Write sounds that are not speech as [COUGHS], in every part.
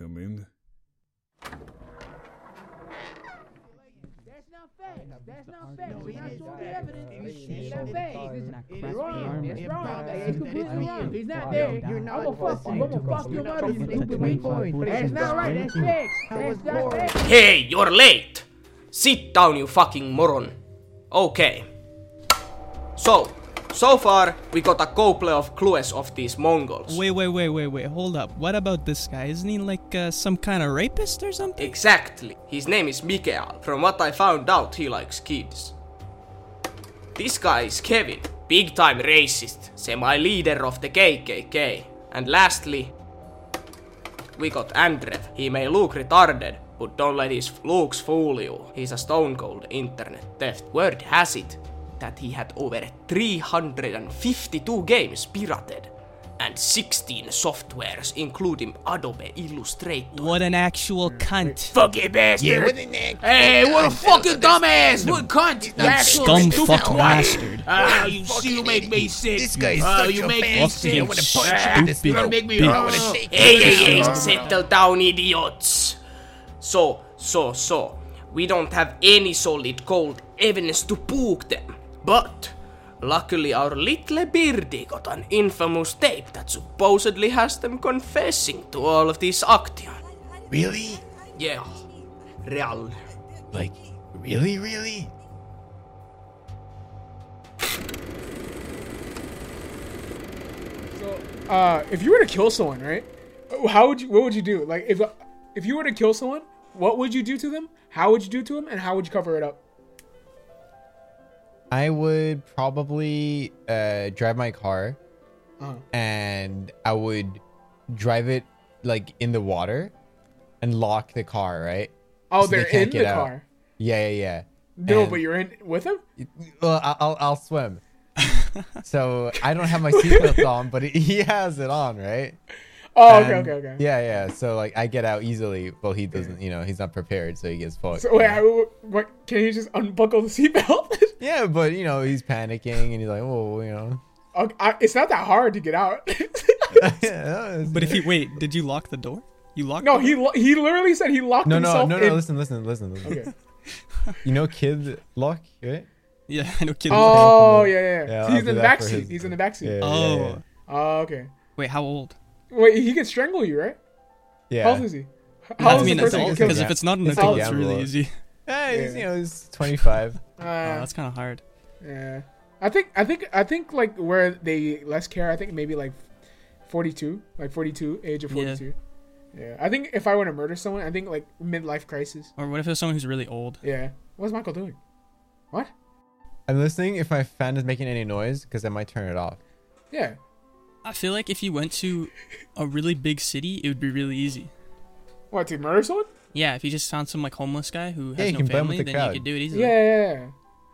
come in? That's not fact. That's not fact. We're not showing the evidence. It's not fact. It's wrong. It's wrong. It's completely wrong. He's not there. I'm gonna fuck you. I'm gonna fuck your mother, you stupid bitch. That's not right. That's facts. That's not facts. Hey, you're late! Sit down, you fucking moron. Okay. So, so far, we got a couple of clues of these Mongols. Wait, wait, wait, wait, wait. Hold up. What about this guy? Isn't he like uh, some kind of rapist or something? Exactly. His name is Mikael. From what I found out, he likes kids. This guy is Kevin, big time racist, semi leader of the KKK. And lastly, we got Andrev. He may look retarded, but don't let his looks fool you. He's a stone cold internet theft. Word has it that he had over 352 games pirated and 16 softwares, including Adobe Illustrator. What an actual cunt. Fucking bastard! Yeah. Hey, what a fucking dumbass! What a cunt! Scum fuck bastard. Ah, you see, you make me sick. This guy's Ah, such you a make me sick. I wanna punch him in the Stupid stomach. make me bitch. I wanna shake Hey, him. hey, hey, settle down, idiots. So, so, so, we don't have any solid cold evidence to poke them. But, luckily our little birdie got an infamous tape that supposedly has them confessing to all of these action. Really? Yeah, real. Like, really, really? So, uh, if you were to kill someone, right? How would you? What would you do? Like, if if you were to kill someone, what would you do to them? How would you do to them? And how would you cover it up? I would probably uh, drive my car Uh-huh. and I would drive it like in the water and lock the car, right? Oh, So they they're can't in the out. car. Yeah, yeah, yeah. No, And- but you're in with them. Well, I'll I'll swim. [LAUGHS] so I don't have my [LAUGHS] seatbelt on, but he has it on, right? Oh, okay, And- okay, okay. Yeah, yeah. So like I get out easily. Well, he doesn't. You know, he's not prepared, so he gets fucked. So wait, I, what? Can you just unbuckle the seatbelt? [LAUGHS] yeah, but you know, he's panicking and he's like, "Oh, you know." Okay, I, it's not that hard to get out. [LAUGHS] [LAUGHS] yeah, But if you wait, did you lock the door? You locked no, the he lo- he literally said he locked no, no, himself no, no. in. Listen, listen, listen. listen. Okay. You know, kid lock, right? Yeah, I know kids. Oh yeah, yeah. Yeah, yeah. I'll He's in the that back for seat. his- He's in the uh, back seat. Yeah, Oh. yeah, yeah. Oh, okay. Wait, how old? Wait, he can strangle you, right? yeah. How old is he? How I old is mean, the that's person old you killed? because if it's not an It's adult, a it's really gamble. easy. Yeah, he's, Yeah. you know, he's 25. Oh, Uh, that's kind of hard. yeah. I think I think I think like where they less care. I think maybe like forty-two, like forty-two, age of Yeah. forty-two. Yeah. I think if I were to murder someone, I think like midlife crisis. Or what if it's someone who's really old? Yeah. What's Michael doing? What? I'm listening if my fan is making any noise because I might turn it off. Yeah. I feel like if you went to a really big city, it would be really easy. What to murder someone? Yeah, if you just found some like homeless guy who Yeah, has you no can blend with family, the then crowd. you could do it easily. yeah, yeah.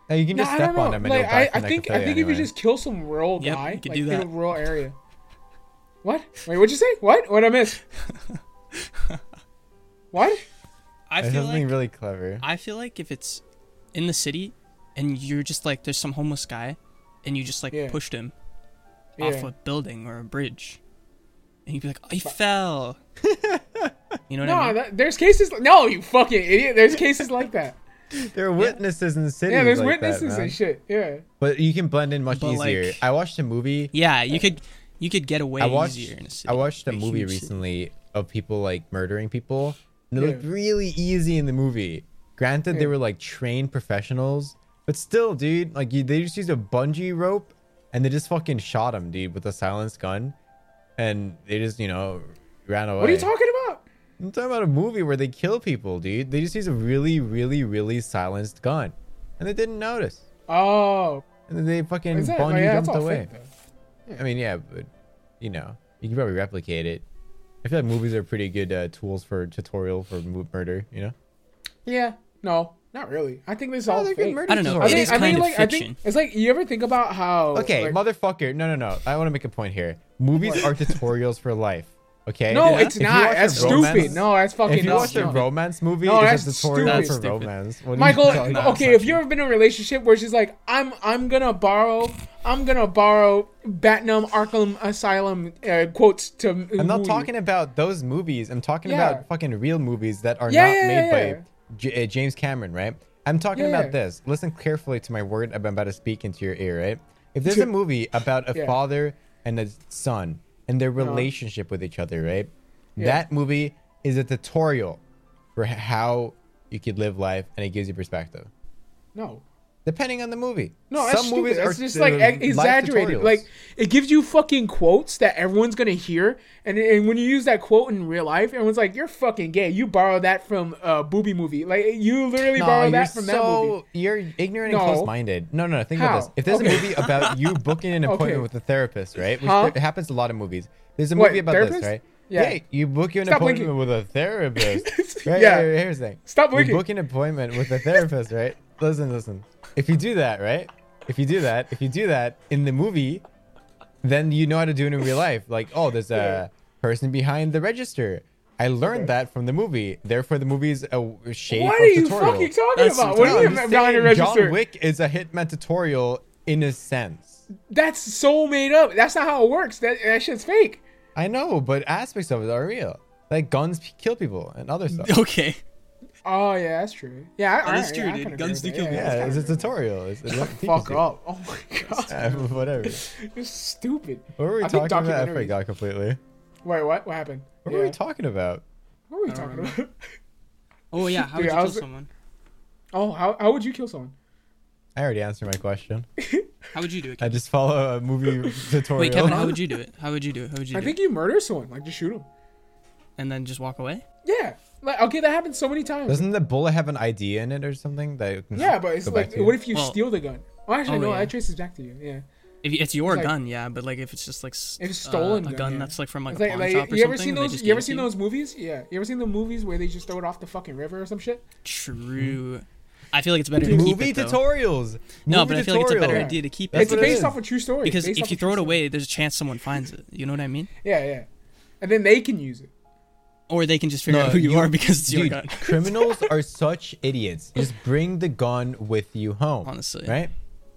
Hey, you can just I step don't on know. them and Like, they'll I, die I think I necrophilia think if you just kill some rural Yep, guy, you could like do in a that. rural area. What? Wait, what'd you say? What? What I miss? [LAUGHS] what? I There's feel something like really clever. I feel like if it's in the city and you're just like there's some homeless guy and you just like Yeah. pushed him off a building or a bridge, and you'd be like, "I fell. [LAUGHS] you know what No, I mean? that, there's cases. No, you fucking idiot. There's cases like that. [LAUGHS] There are witnesses in the city. Yeah, there's like witnesses man. and shit. Yeah. But you can blend in much But, easier. like- I watched a movie. yeah, you could you could get away I watched. easier in a city. I watched a like, movie huge city. recently of people like murdering people. And it looked really easy in the movie. Granted, they were like trained professionals, but still, dude, like you, they just used a bungee rope and they just fucking shot him, dude, with a silenced gun, and they just you know ran away. What are you talking about? I'm talking about a movie where they kill people, dude. They just use a really, really, really silenced gun, and they didn't notice, Oh, and then they fucking that? bungee Oh, yeah, jumped away. fake. I mean, yeah, but you know, you can probably replicate it. I feel like movies are pretty good uh, tools for tutorial for murder. You know, Yeah. No, not really. I think this is Oh, all they're good fake. murder I don't know. I It think, is I think kind of like I fiction. think it's like you ever think about how Okay, like, motherfucker. No, no, no. I want to make a point here. Movies are [LAUGHS] tutorials for life. Okay. No, Yeah. it's If not. That's romance- stupid. No, that's fucking If you dumb. watch a No. romance movie, No, it's that's a tutorial stupid. for stupid. romance. What Michael, no, okay, if you've ever been in a relationship where she's like, I'm I'm gonna borrow, I'm gonna borrow Batman Arkham Asylum uh, quotes to. I'm not talking about those movies. I'm talking Yeah. about fucking real movies that are Yeah, not yeah, made yeah, yeah. by J- uh, James Cameron, right? I'm talking Yeah, about this. Listen carefully to my word I'm about to speak into your ear, right? If there's a [LAUGHS] movie about a Yeah. father and a son and their relationship with each other, right? Yeah. That movie is a tutorial for how you could live life and it gives you perspective. No, Depending on the movie. no, Some stupid. movies That's are just uh, like ex- exaggerated. Like it gives you fucking quotes that everyone's gonna hear, and and when you use that quote in real life, everyone's like, "You're fucking gay. You borrowed that from a booby movie. Like you literally No, borrowed that from that movie." so you're ignorant No. and close-minded. No, no, no. Think How? about this. If there's Okay. a movie about [LAUGHS] you booking an appointment Okay. with a therapist, right? Which Huh? happens a lot of movies. There's a movie about therapist? this, right? Yeah. Hey, you book an Stop appointment blinking. with a therapist. [LAUGHS] right? Yeah. Here- Here's the thing. Stop blinking. You book an appointment with a therapist, right? [LAUGHS] Listen, listen. If you do that, right? If you do that, if you do that in the movie, then you know how to do it in real life. Like, oh, there's a Yeah. person behind the register. I learned that from the movie. Therefore, the movie's a shade What of are you tutorial. fucking talking That's about? What No, do you I'm mean just behind the register? John Wick is a Hitman tutorial in a sense. That's so made up. That's not how it works. That that shit's fake. I know, but aspects of it are real. Like guns p- kill people and other stuff. [LAUGHS] Okay. Oh yeah, that's true. Yeah, I, That is I, true, yeah, dude. Guns agree do with kill that. Yeah, that's it's a tutorial. It's, it's what Fuck up. Oh my god. [LAUGHS] Uh, whatever. [LAUGHS] It's stupid. What were we I talking about? I documentaries- forgot completely. Wait, what? What happened? What yeah. were we talking about? What were we talking about? [LAUGHS] Oh yeah, how would you I kill someone? Oh, how, how would you kill someone? I already answered my question. How would you do it? I just follow a movie tutorial. Wait, Kevin, how would you do it? How would you do it? How would you I think it? you murder someone. Like, just shoot him. And then just walk away? Yeah. Like, okay, that happens so many times. Doesn't the bullet have an ID in it or something that? can yeah, but it's like, what if you Well- steal the gun? Well, actually, Oh, no, yeah. that traces back to you. Yeah. If it's your like- gun, yeah, but like if it's just like If it's uh, stolen a gun, gun yeah. that's like from like It's a like, pawn like, shop or you ever something, seen those? You ever seen to those movies? Yeah. You ever seen the movies where they just throw it off the fucking river or some shit? True. I feel like it's better to keep movie it though. tutorials. No, Movie but I feel like it's a better tutorial. idea to keep it. it's it it based off a true story. because if you throw true it story. away, there's a chance someone finds it. You know what I mean? Yeah, yeah. And then they can use it. Or they can just figure No, out who you, you- are because it's your Dude, gun. [LAUGHS] criminals are such idiots. Just bring the gun with you home. Honestly. right?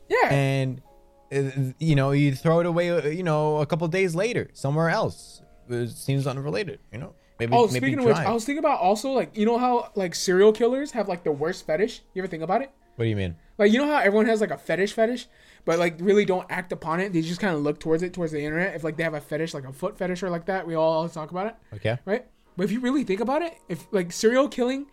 Yeah. And uh, you know, you throw it away. uh, You know, a couple days later, somewhere else. It seems unrelated. You know, maybe. oh, maybe speaking of which. I was thinking about also like you know how like serial killers have like the worst fetish. You ever think about it? What do you mean? Like you know how everyone has like a fetish fetish, but like really don't act upon it. They just kind of look towards it towards the internet. If like they have a fetish, like a foot fetish or like that, we all always talk about it, Okay. right? But if you really think about it, if like serial killing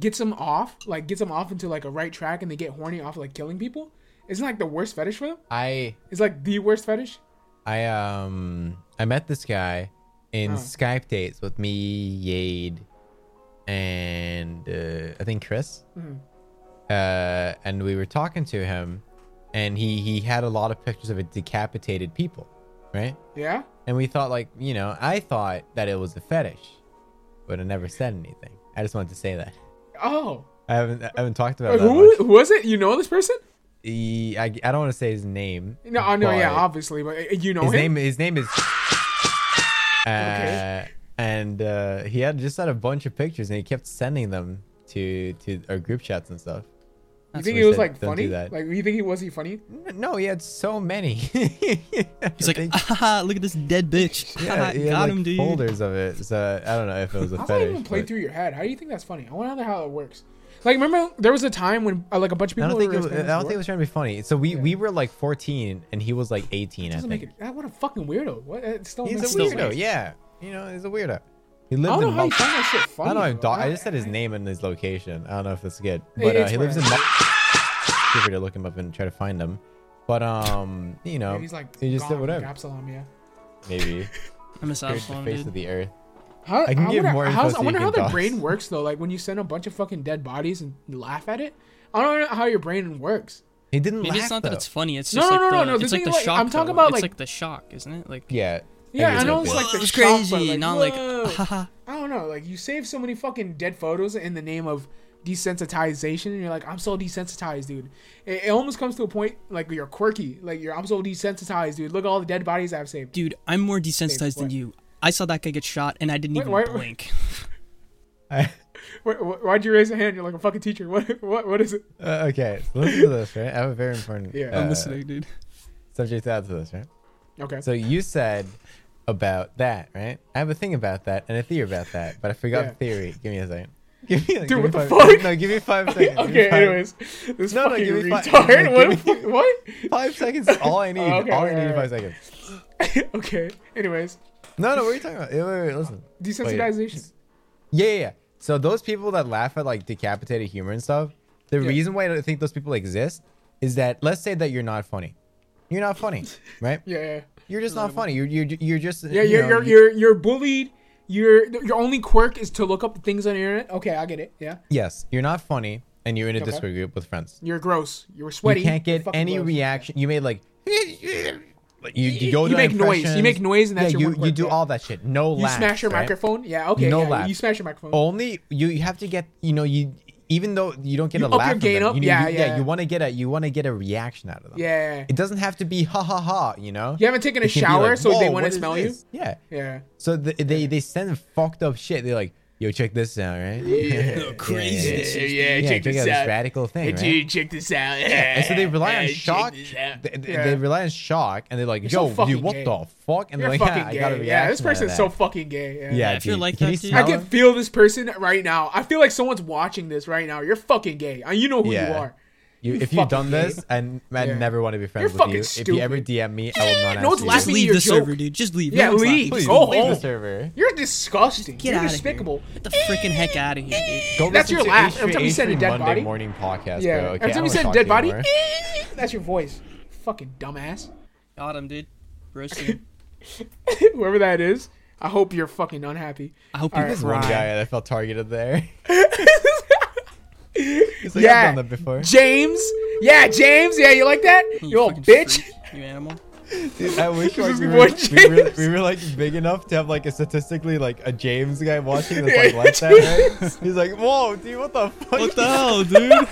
gets them off, like gets them off into like a right track, and they get horny off like killing people, isn't like the worst fetish for them? I It's like the worst fetish. I um I met this guy in Oh. Skype dates with me, Yade, and uh, I think Chris. Mhm. Uh, and we were talking to him, and he he had a lot of pictures of decapitated people, right? Yeah. And we thought like you know I thought that it was a fetish, but I never said anything. I just wanted to say that. Oh. I haven't I haven't talked about who, much. was it? You know this person? He, I, I don't want to say his name. No, I know. Yeah, obviously, but uh, you know his him. name his name is [LAUGHS] uh, Okay. and uh, he had just had a bunch of pictures and he kept sending them to to our group chats and stuff You think what he was said, like funny? that." Like you think he was he funny? no he had so many [LAUGHS] He's like, They- ah, look at this dead bitch. [LAUGHS] yeah, he had, Got like, him, dude. folders of it so i don't know if it was a How's that fetish even play but through your head? How do you think that's funny? I wonder how it works. Like, remember there was a time when uh, like a bunch of I people. don't think were it was, I don't think it was trying to be funny. So we, Yeah. we were like 14 and he was like 18, I think. make it. that- What a fucking weirdo. What? It still He's makes a weirdo, weird. yeah. You know, he's a weirdo. He I lives don't know in how you find that shit I don't know. I, bro. I just said his name and his location. I don't know if that's good, but uh, he lives in. whatever. Feel free to look him up and try to find him. But um, you know, Yeah, he's like he just did whatever. [LAUGHS] Absalom, yeah. Maybe I miss Scared the Absalom, face dude. of the earth. How, I can I give wonder, more info so I wonder how the talk. brain works though. Like when you send a bunch of fucking dead bodies and laugh at it. I don't know how your brain works. He didn't Maybe laugh it's not though. that it's funny. It's just no, like no, the, no, no, the it's like the like, shock. I'm talking though. about, it's like- like the shock, isn't it? Like Yeah. Yeah, I know it's like the it's shock, but, crazy, like, not like whoa. haha. I don't know. Like you save so many fucking dead photos in the name of desensitization, and you're like, I'm so desensitized, dude. It, it almost comes to a point like you're quirky. Like you're, I'm so desensitized, dude. Look at all the dead bodies I've saved. Dude, I'm more desensitized than what? you. I saw that guy get shot, and I didn't Wait, even why- blink. I, [LAUGHS] Why, why'd you raise a hand? You're like a fucking teacher. What? What? What is it? uh, okay, so listen to this, right? I have a very important Yeah. uh, I'm listening, dude. subject to add to this, right? Okay. So you said about that, right? I have a thing about that and a theory about that, but I forgot Yeah. the theory. Give me a second. [LAUGHS] Give me, give Dude, me what the five, fuck? No, give me five seconds. Give okay. five- Anyways, this No, no, give me five- no, [LAUGHS] what? give me- what? Five seconds is all I need. Oh, okay, all I okay, need is alright. five seconds. [LAUGHS] okay. Anyways, No, no, what are you talking about? Wait, wait, wait, listen. desensitization. Yeah, yeah, yeah. So those people that laugh at like decapitated humor and stuff, the Yeah. reason why I think those people exist is that let's say that you're not funny. You're not funny, right? Yeah. You're just not funny. You're you're you're just Yeah. you You're know, you're, you- you're you're bullied. Your your only quirk is to look up things on the internet. Okay, I get it. Yeah. yes, you're not funny, and you're in a Okay. Discord group with friends. You're gross. You're sweaty. You can't get any gross. reaction. You made like. like, You, you go you make noise. You make noise and that's yeah, your you, you do yeah. all that shit. No You laughs, smash your right? microphone. Yeah. Okay. No yeah, laughs. You smash your microphone. Only you, you have to get you know you even though you don't get You a laugh your from gain them, you need- Yeah, you, yeah. you want to get a you want to get a reaction out of them. Yeah. It doesn't have to be ha ha ha. You know. You haven't taken a It can be shower, like, so they want to smell this?" Yeah. Yeah. So the, they they send fucked up shit. They're like, yo, check this out, right? Yeah, crazy [LAUGHS] yeah, this yeah. yeah, Yeah, check check this out out. this radical thing, Hey, right? dude, check this out. Yeah. And so they rely on Hey, shock. this. They, they- Yeah. they rely on shock, and they're like, You're so "Yo, fucking dude, what gay. the fuck?" And You're they're like, fucking "Yeah, I got a gay. reaction." Yeah, this out of person's so fucking gay. Yeah. Yeah, if you're dude. like Can that, you I can feel this person right now. I feel like someone's watching this right now. You're fucking gay. Uh, You know who you are. You, You if you've done gay. this, and I Yeah. never want to be friends with fucking you. If you ever. DM me, I will not no one's answer you. Just at leave the joke. server, dude. Just leave. Yeah, no leave. laughing. Please Go leave home. the server. You're disgusting. Get You're out of despicable. here. Get the freaking heck out of here, dude. Go That's your to laugh. Every time you said a H3 dead Monday body? morning podcast, Yeah. bro. Okay, Every time you said talk dead body, [LAUGHS] that's your voice. Fucking dumbass. Got him, dude. Roasted. [LAUGHS] Whoever that is, I hope you're fucking unhappy. I hope you Alright. There's one guy that felt targeted there. [LAUGHS] He's like, Yeah. I've done that before. James. Yeah, James. Yeah, you like that? You, You little fucking bitch. freak, You animal. Dude, I wish [LAUGHS] like, is we, my were, we, were, we were like big enough to have like a statistically like a James guy watching that's Yeah, like [LAUGHS] like that, right? He's like, whoa, dude, what the fuck? What the hell, [LAUGHS] dude?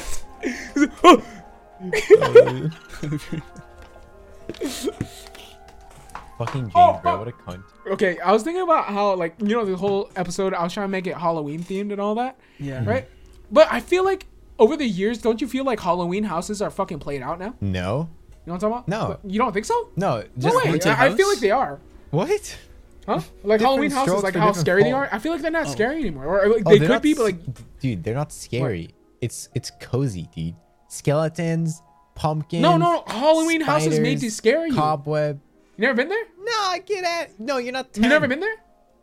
Fucking James, Oh, bro, what a cunt. Okay, I was thinking about how like you know the whole episode. I was trying to make it Halloween themed and all that, Yeah. Hmm. right? But I feel like over the years, don't you feel like Halloween houses are fucking played out now? No, You know what I'm talking about? No. you don't think so? no, No just way. haunted I, I feel like they are. what? Huh? Like Halloween houses, like how different scary they are. I feel like they're not Oh. scary anymore, or like Oh, they could not be, but like dude, they're not scary. It's it's cozy, dude. Skeletons, pumpkins. no, no, no. Halloween houses made to spiders, scare you. Cobweb. You never been there? No, I get at. No, you're not. 10. You never been there?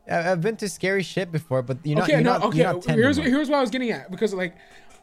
I've been to scary shit before, but you're not. you're no, not, okay. You're not here's anymore. here's what I was getting at because like,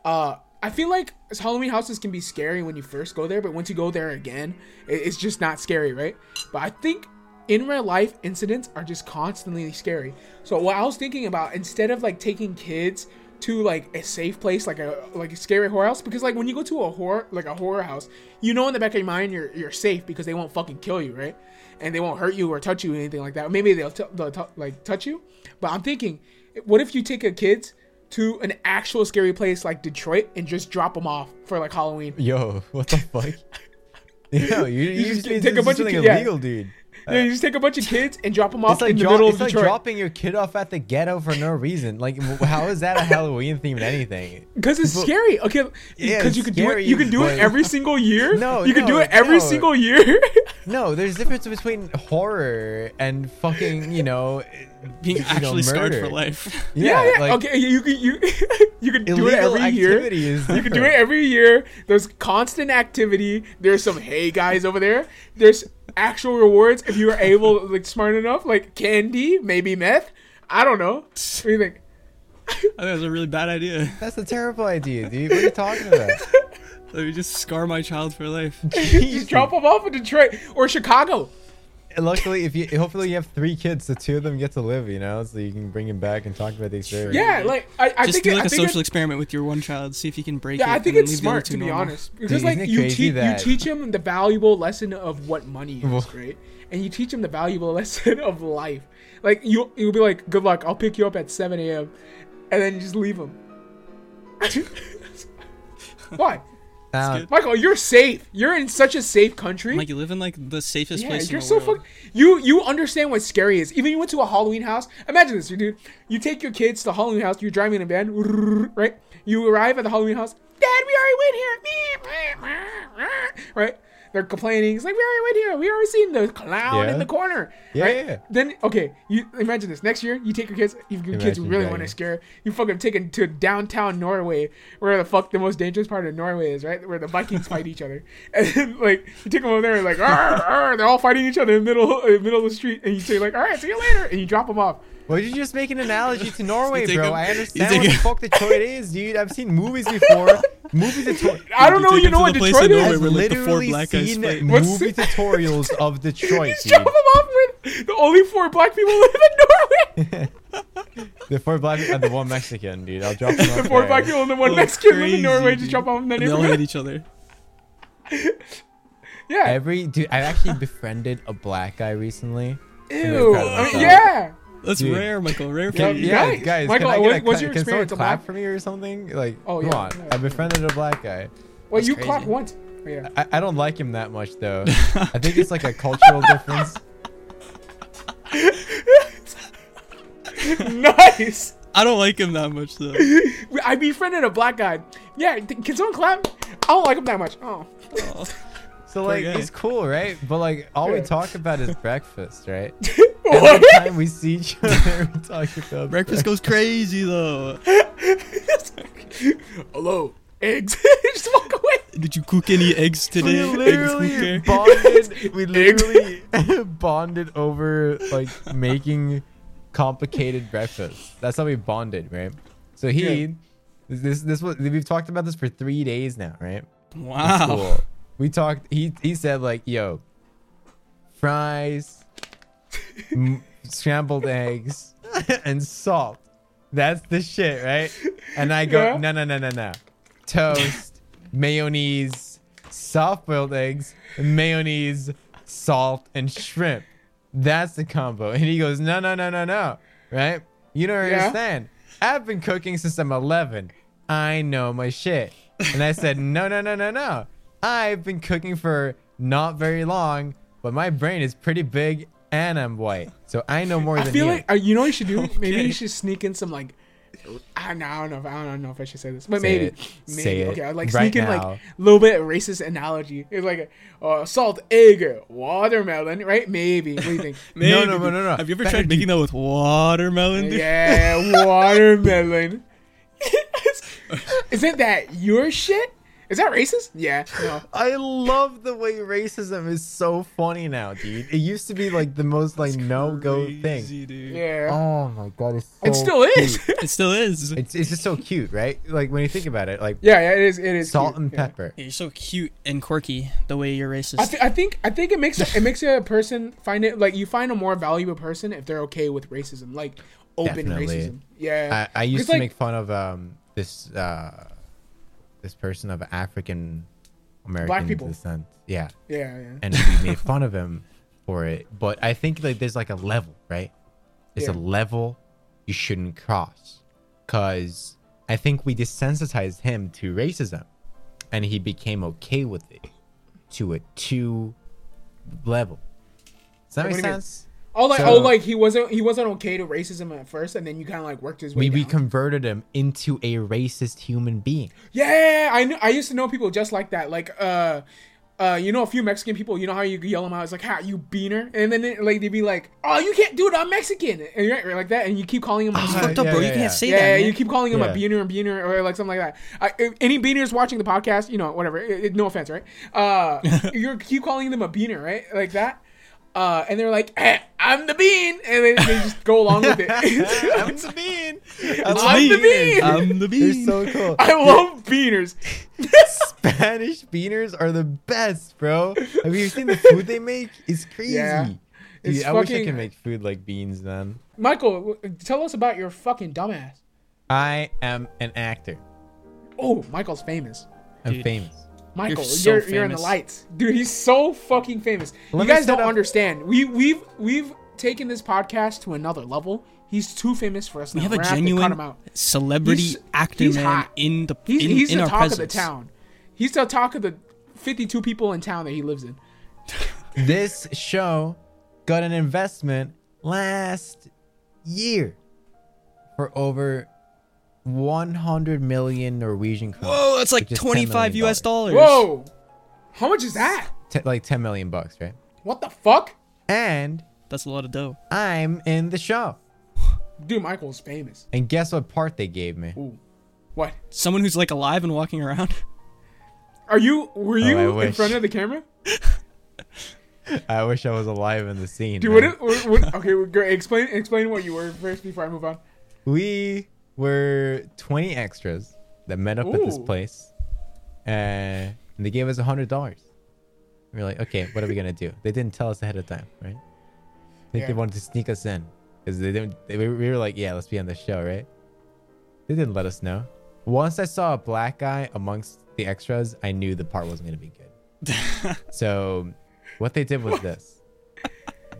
uh, I feel like Halloween houses can be scary when you first go there, but once you go there again, it's just not scary, right? But I think in real life incidents are just constantly scary. So what I was thinking about instead of like taking kids to like a safe place like a like a scary horror house because like when you go to a horror like a horror house you know in the back of your mind you're you're safe because they won't fucking kill you right and they won't hurt you or touch you or anything like that maybe they'll, t- they'll t- like touch you but i'm thinking what if you take a kids to an actual scary place like detroit and just drop them off for like halloween Yo, what the fuck? [LAUGHS] Yo, you, you, just just, take a bunch of something ki- yeah. illegal, dude. [LAUGHS] yeah, you just take a bunch of kids and drop them off It's like, in the dro- middle it's of like detroit dropping your kid off at the ghetto for no reason. Like, how is that a Halloween themed anything? [LAUGHS] Because it's scary. Okay, Yeah, because it's you could do it. You can do it every [LAUGHS] single year. No, you can do it every no. single year. No, there's a difference between horror and fucking, you know, Being you know, actually scarred for life. yeah, yeah. like, okay, you can you you can do it every year. You can do it every year. There's constant activity. There's some hey guys over there. There's actual rewards if you were able, [LAUGHS] like smart enough, like candy, maybe meth. I don't know. What do you think? I think that's a really bad idea. [LAUGHS] That's a terrible idea, dude. What are you talking about? Let me just scar my child for life. [LAUGHS] Just drop them off in Detroit or Chicago. And luckily, if you hopefully you have three kids, the two of them get to live, you know, so you can bring them back and talk about the experience. Yeah, like I, I just think do it- like I a think it- social experiment with your one child. See if you can break it. Yeah, I think and then it's leave the other smart two to be honest because Dude, like you teach you teach him the valuable lesson of what money is, Well- right? And you teach him the valuable [LAUGHS] lesson of life. Like you, you'll be like, "Good luck. I'll pick you up at 7 a.m." and then you just leave him. [LAUGHS] Why? Now, good. Michael, you're safe. You're in such a safe country. Like you live in like the safest yeah, place you're in the so world. fuck. You you understand what scary is. Even you went to a Halloween house. Imagine this, dude. You take your kids to the Halloween house. You're driving in a van, right? You arrive at the Halloween house. Dad, we already went here. [LAUGHS] Right? They're complaining. It's like we already went here. We already seen the clown Yeah. in the corner. Yeah, right? yeah. Then okay, you imagine this. Next year, you take your kids. If your kids really want to scare, you fucking take them to downtown Norway, where the fuck the most dangerous part of Norway is, right? Where the Vikings fight each other, [LAUGHS] and then, like you take them over there, and like "Arr, arr," they're all fighting each other in the middle, in the middle of the street, and you say like, "All right, see you later," and you drop them off. Well, you just make an analogy to Norway, bro. him- I understand take what the him- fuck Detroit is, dude. I've seen movies before. [LAUGHS] movie tutorials. I don't know. take You know what Detroit is? Norway I've where, like, the four black seen fight. What's- movie [LAUGHS] tutorials of [LAUGHS] Detroit, He's dude. dropping them off with the only four black people live in Norway. The four black and the one Mexican, dude. I'll drop them off. the four there. black people and the one Mexican live in crazy, Norway. Just dude. drop off in the And they all hate each other. Yeah. Every dude, I actually befriended a black guy recently. Ew. I mean, yeah. That's Dude. rare, Michael. Rare for Yeah, Can, you. yeah, Nice. guys, Michael, can I what- get a, what's your can someone experience? A clap black- for me or something? Like, Oh, come yeah, on. yeah. I befriended a black guy. Well, That's you crazy. clapped once. Oh, yeah. I, I don't like him that much though. [LAUGHS] I think it's like a cultural difference. [LAUGHS] nice. I don't like him that much though. [LAUGHS] I befriended a black guy. Yeah, th- can someone clap? I don't like him that much. Oh. So like, guy. it's cool, right? But like, all we talk about is breakfast, right? What? Every time we see each other, [LAUGHS] we talk about Breakfast goes crazy though. [LAUGHS] Hello. Eggs. [LAUGHS] Just walk away. Did you cook any eggs today? Eggs literally bonded. We literally bonded over like making complicated breakfast. That's how we bonded, right? So he, Yeah. this this was we've talked about this for three days now, right? Wow. We talked. He he said like, "Yo, fries, m- scrambled eggs, and salt. That's the shit, right?" And I go, Yeah. "No, no, no, no, no. Toast, mayonnaise, soft-boiled eggs, mayonnaise, salt, and shrimp. That's the combo." And he goes, "No, no, no, no, no. Right? You don't Yeah. understand. I've been cooking since I'm 11. I know my shit." And I said, "No, no, no, no, no. I've been cooking for not very long, but my brain is pretty big and I'm white, so I know more than I than feel you." like uh, you know what you should do. [LAUGHS] Maybe you should sneak in some like. I don't know. I don't know. If, I don't know if I should say this, but Say maybe, it. maybe. Say it okay, I'd like right sneak in like a little bit of racist analogy. It's like uh, salt, egg, watermelon, right? Maybe. What do you think? [LAUGHS] Maybe. No, no, no, no, no. Have you ever Better tried making that with watermelon? dude? yeah, watermelon. [LAUGHS] Isn't that your shit? Is that racist? Yeah. No. [LAUGHS] I love the way racism is so funny now, dude. It used to be like the most like no go thing. Dude. Yeah. Oh my god, it's so it still is. It still is. It's it's just so cute, right? Like when you think about it, like yeah, yeah, it is. It is. salt cute, and yeah. pepper. You're so cute and quirky the way you're racist. I, th- I think I think it makes it makes a person find it like you find a more valuable person if they're okay with racism, like open Definitely. racism. Yeah. I, I used to like- make fun of um this uh this person of African American descent. Yeah. yeah, yeah. and we made [LAUGHS] fun of him for it. But I think like there's like a level, right? There's Yeah. a level you shouldn't cross, cause I think we desensitized him to racism, and he became okay with it to a two level. Does that make do you mean? sense? Oh, like So- oh, like he wasn't he wasn't okay to racism at first, and then you kind of like worked his way. We we converted him into a racist human being. Yeah, I knew. I used to know people just like that. Like, uh, uh, you know, a few Mexican people. You know how you yell them out? It's like, "Ha, you beaner!" And then it, like they'd be like, "Oh, you can't do it. I'm Mexican," and you're like that, and you keep calling them. It's a fucked up, yeah, bro. yeah, you can't yeah. say that. yeah, that. you keep calling him a Yeah. beaner and beaner or like something like that. I, if any beaners watching the podcast, you know, whatever. it- it- no offense, right? Uh, [LAUGHS] you keep calling them a beaner, right? Like that. Uh, and they're like, eh, "I'm the bean," and they, they just go along with it. [LAUGHS] I'm the bean. I'm the bean. I'm the bean. They're so cool. I love beaners. [LAUGHS] Spanish beaners are the best, bro. Have you seen the food they make? It's [LAUGHS] crazy. Yeah. Dude, It's I wish I could make food like beans, man. Michael, tell us about your fucking dumbass. I am an actor. Oh, Michael's famous. I'm Dude. famous. Michael, so you're, you're in the lights, dude. He's so fucking famous. Let you guys don't up- understand. We we've we've taken this podcast to another level. He's too famous for us. We now. have We're a gonna have to cut him genuine out. celebrity He's- actor he's man hot. in the He's, in, he's in the our talk presence. of the town. He's the talk of the 52 people in town that he lives in. [LAUGHS] this show got an investment last year for over 100 million Norwegian kroner. Whoa, that's like which is 10 25 million US dollars. Whoa! How much is that? Te- like 10 million bucks, right? What the fuck? And That's a lot of dough. I'm in the show. Dude, Michael's famous. And guess what part they gave me? Ooh. What? Someone who's like alive and walking around. [LAUGHS] Are you? Were Oh, I you in wish. front of the camera? [LAUGHS] I wish I was alive in the scene. Dude, man. what, what, what? Okay, well, [LAUGHS] great. explain explain what you were first before I move on. we were 20 extras that met up at this place and they gave us a hundred dollars. We're like okay what are we gonna do? They didn't tell us ahead of time right? I think they wanted to sneak us in because they didn't they, we we were like yeah let's be on the show right? They didn't let us know. Once i saw a black guy amongst the extras i knew the part wasn't gonna be good. [LAUGHS] So what they did was this.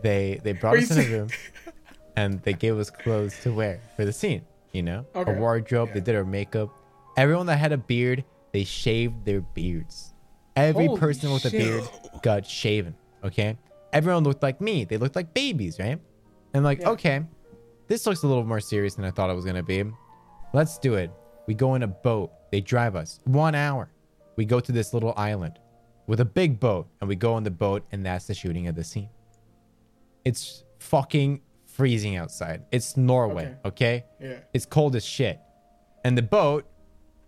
They they brought Are us in a room and they gave us clothes to wear for the scene. You know, Okay. a wardrobe. They did our makeup. Everyone that had a beard, they shaved their beards. Every Holy person with a beard got shaven. Okay, everyone looked like me. They looked like babies, right? And like, Yeah. okay, this looks a little more serious than I thought it was gonna be. Let's do it. We go in a boat. They drive us one hour. We go to this little island with a big boat, and we go on the boat, and that's the shooting of the scene. It's fucking freezing outside. It's Norway, okay? Yeah. It's cold as shit. And the boat,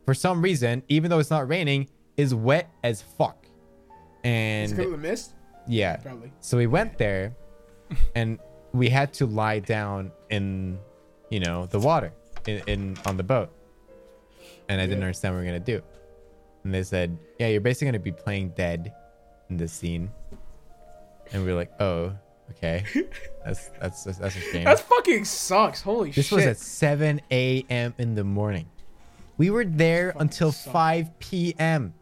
for some reason, even though it's not raining, is wet as fuck. And it because of the mist? yeah. Probably. So we went there and we had to lie down in, you know, the water in, in on the boat. And I didn't understand what we were gonna do. And they said, Yeah, you're basically gonna be playing dead in this scene. And we were like, Oh, okay. [LAUGHS] That's that's that's, that's a shame. That fucking sucks. Holy This shit. This was at 7 a.m. in the morning. We were there until sucks. 5 p.m.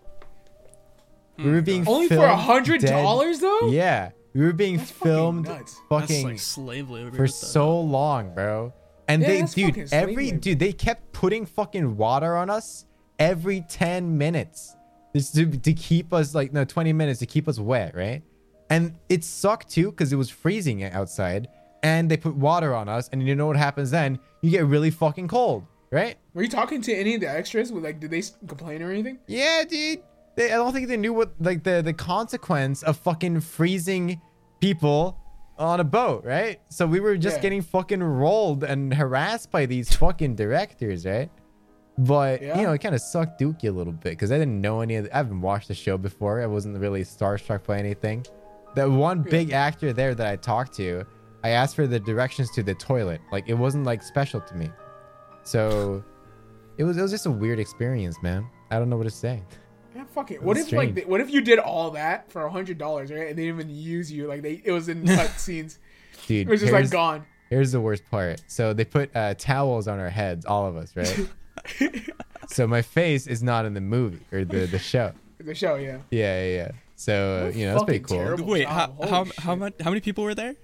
We were hmm. being Only for a hundred dollars though? Yeah, we were being That's fucking filmed. That's fucking like slave labor. for so long, bro. And Yeah, they, dude, fucking every dude, they kept putting fucking water on us every 10 minutes just to, to keep us like no 20 minutes to keep us wet, right? And it sucked too because it was freezing outside, and they put water on us, and you know what happens then? You get really fucking cold, right? Were you talking to any of the extras? Like, did they complain or anything? Yeah, dude. They, I don't think they knew what like the the consequence of fucking freezing people on a boat, right? So we were just Yeah. getting fucking rolled and harassed by these fucking directors, right? But Yeah. you know, it kind of sucked Dookie a little bit because I didn't know any of. The, I haven't watched the show before. I wasn't really starstruck by anything. That one big actor there that I talked to, I asked for the directions to the toilet. Like it wasn't like special to me. So it was it was just a weird experience, man. I don't know what to say. Yeah, fuck it. What if like, strange. they, what if you did all that for a hundred dollars, right? And they didn't even use you. Like they, it was in cut [LAUGHS] scenes. Dude, It was just like gone. here's the worst part. So they put uh, towels on our heads, all of us, right? [LAUGHS] so my face is not in the movie or the, the show. The show, yeah. Yeah, yeah, yeah. So, you know, that's pretty cool. Wait, how how Holy how much? How many people were there?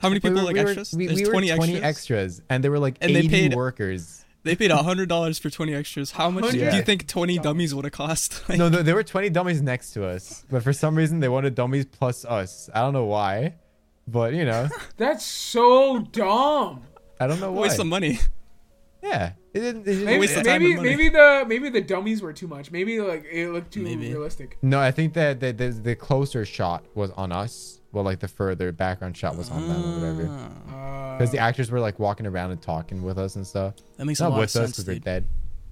How many We people were- like we were- extras? We, There's we were 20 20 extras. extras, and there were like And they paid- workers. They paid hundred dollars for 20 extras. How much do you think 20 dummies would have cost? [LAUGHS] Like, No, there, there were 20 dummies next to us, but for some reason they wanted dummies plus us. I don't know why, but you know, [LAUGHS] That's so dumb. I don't know why. waste some money. Yeah, it didn't. It didn't Maybe, waste of time maybe, maybe the maybe the dummies were too much. Maybe like it looked too Maybe. realistic. No, I think that the, the the closer shot was on us, well, like the further background shot was on them or whatever. Uh, Because the actors were like walking around and talking with us and stuff. That makes a Not lot of with us sense, because they're dead.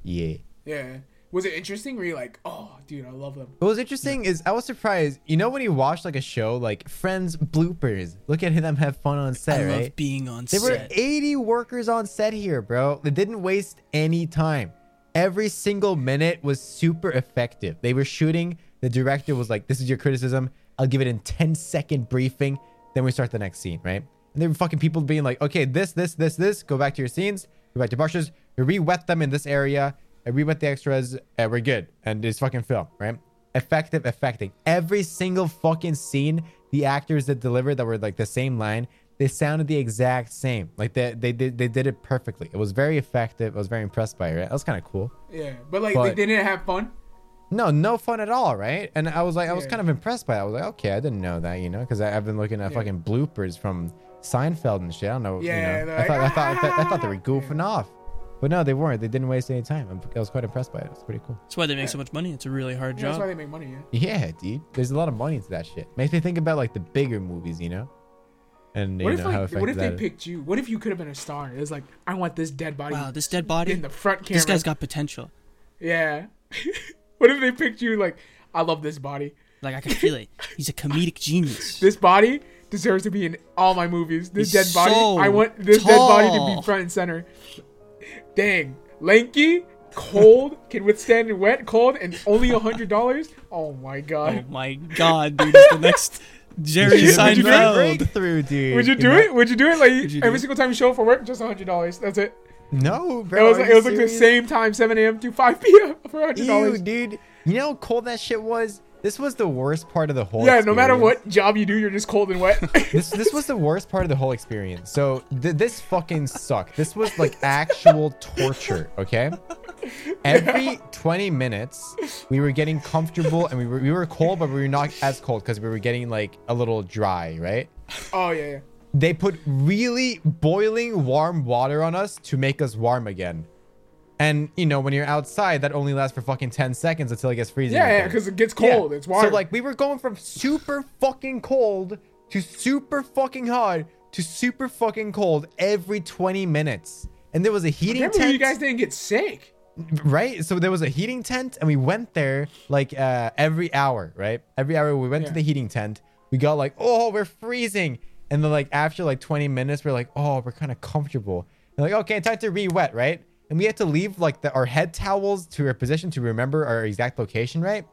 Yeah. yeah. Was it interesting? Were you like, oh, dude, I love them. What was interesting is I was surprised. You know when you watch like a show like Friends bloopers, look at them have fun on set, I right? love being on There were 80 workers on set here, bro. They didn't waste any time. Every single minute was super effective. They were shooting. The director was like, "This is your criticism. I'll give it in 10 second briefing. Then we start the next scene, right?" And there were fucking people being like, "Okay, this, this, this, this. Go back to your scenes. Go back to brushes. Re-wet them in this area. I re-wet the extras. And we're good. And it's fucking film, right?" Effective, affecting. Every single fucking scene, the actors that delivered that were like the same line, they sounded the exact same. Like they they did they did it perfectly. It was very effective. I was very impressed by it. Right? That was kind of cool. Yeah, but like But- they didn't have fun. No, no fun at all, right? And I was like, I was Yeah. kind of impressed by that. I was like, okay, I didn't know that, you know, because I've been looking at Yeah. fucking bloopers from Seinfeld and shit. I don't know. Yeah, you know. they're I thought, like, I thought, I thought, I thought they were [LAUGHS] "Ah!" goofing off, but no, they weren't. They didn't waste any time. I'm, I was quite impressed by it. It's pretty cool. That's why they make so much money. It's a really hard Yeah, that's job. why they make money. Yeah. Yeah, dude. There's a lot of money into that shit. Makes me think about like the bigger movies, you know, and What you if know how like, effective what if they that is. picked you? What if you could have been a star? It was like, I want this dead body. Wow, this dead body. in the front camera. This guy's got potential. Yeah. [LAUGHS] what if they picked you like, I love this body. Like I can feel it. [LAUGHS] He's a comedic genius. This body deserves to be in all my movies. This He's dead body, so I want this dead body to tall. be front and center. Dang, lanky, cold, can withstand wet, cold, and only a hundred dollars. Oh my god. Oh my god, dude! It's the next [LAUGHS] Jerry would you do Seinfeld. breakthrough, dude? Would you do it? Would you do it? Like you every it? single time you show up for work, just a hundred dollars. That's it. No, It was are it was like the same time, seven a.m. to five p.m. [LAUGHS] for a hundred dollars, dude. You know how cold that shit was? This was the worst part of the whole Yeah, no matter what job you do, you're just cold and wet. [LAUGHS] This this was the worst part of the whole experience. So th- this fucking sucked. This was like actual torture, okay? Every 20 minutes, we were getting comfortable and we were we were cold, but we were not as cold because we were getting like a little dry, right? oh yeah, yeah. They put really boiling warm water on us to make us warm again. And you know, when you're outside, that only lasts for fucking 10 seconds until it gets freezing. Yeah, yeah, because it gets Yeah. cold. It's warm. So like we were going from super fucking cold to super fucking hot to super fucking cold every 20 minutes. And there was a heating Remember tent, you guys didn't get sick. right? So there was a heating tent and we went there like uh every hour, right? Every hour we went to the heating tent. We got like, "Oh, we're freezing." And then like after like 20 minutes, we're like, "Oh, we're kind of comfortable." And like, "Okay, time to re-wet, right?" And we had to leave like the, our head towels to our position to remember our exact location, right?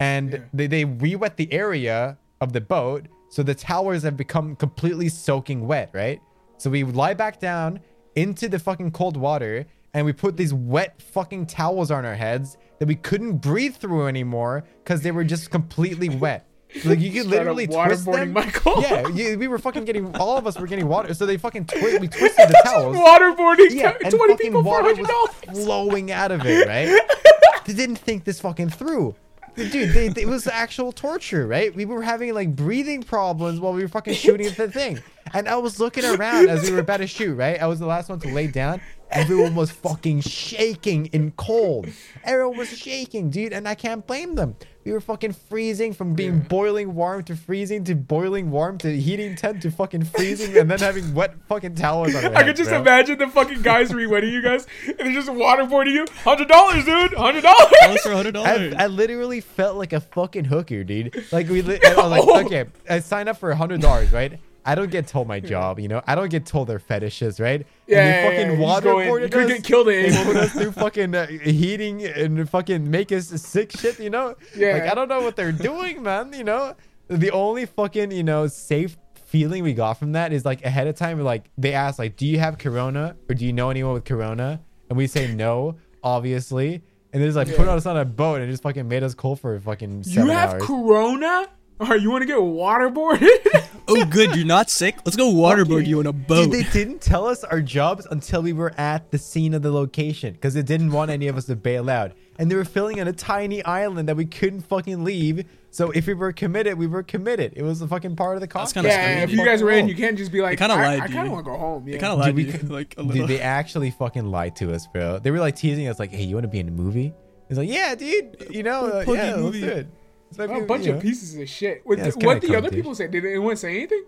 and Yeah. they, they re-wet the area of the boat so the towers have become completely soaking wet right so we lie back down into the fucking cold water and we put these wet fucking towels on our heads that we couldn't breathe through anymore because they were just completely wet like you could up literally twist waterboarding them. Michael. yeah [LAUGHS] you, we were fucking getting all of us were getting water so they fucking twi- we twisted the [LAUGHS] towels Waterboarding yeah, and 20 fucking people for water $100. was flowing out of it, right? [LAUGHS] they didn't think this fucking through. Dude, they, they- it was actual torture, right? We were having like breathing problems while we were fucking shooting at the thing. And I was looking around as we were about to shoot, right? I was the last one to lay down. Everyone was fucking shaking in cold. Everyone was shaking, dude, and I can't blame them. We were fucking freezing from being boiling warm to freezing to boiling warm to heating tent to fucking freezing and then having wet fucking towels on our [LAUGHS] I heads, could just bro. imagine the fucking guys re-wetting you guys, and they're just waterboarding you. Hundred dollars, dude. Hundred dollars. For hundred I, dollars. I literally felt like a fucking hooker, dude. Like we, li- [LAUGHS] I was like, oh. okay, I signed up for a hundred dollars, right? I don't get told my job, you know. I don't get told their fetishes, right? Yeah, and they fucking just go in. You could us. get killed at They [LAUGHS] put us through fucking uh, heating and fucking make us sick shit, you know. Yeah. Like I don't know what they're doing, man. You know, the only fucking you know safe feeling we got from that is like ahead of time, like they asked like, do you have corona or do you know anyone with corona? And we say no, obviously. And they just like put us on a boat and just fucking made us cold for fucking You have hours. corona? Or you want to get waterboarded? [LAUGHS] oh, good. You're not sick. Let's go waterboard you on a boat. Dude, they didn't tell us our jobs until we were at the scene of the location because they didn't want any of us to bail out. And they were filling on a tiny island that we couldn't fucking leave. So if we were committed, we were committed. It was a fucking part of the That's yeah, scary, if dude. you guys were in, you can't just be like, kinda I, lied I to kind of want to go home. Yeah. They kind of lied we to you, could- like a Dude, they actually fucking lied to us, bro. They were like teasing us, like, "Hey, you want to be in a movie?" He's like, "Yeah, dude. You know, uh, yeah, in let's do it." It's like, a you bunch know. of pieces of shit. What, Yeah, it's what the other people said? Did anyone say anything?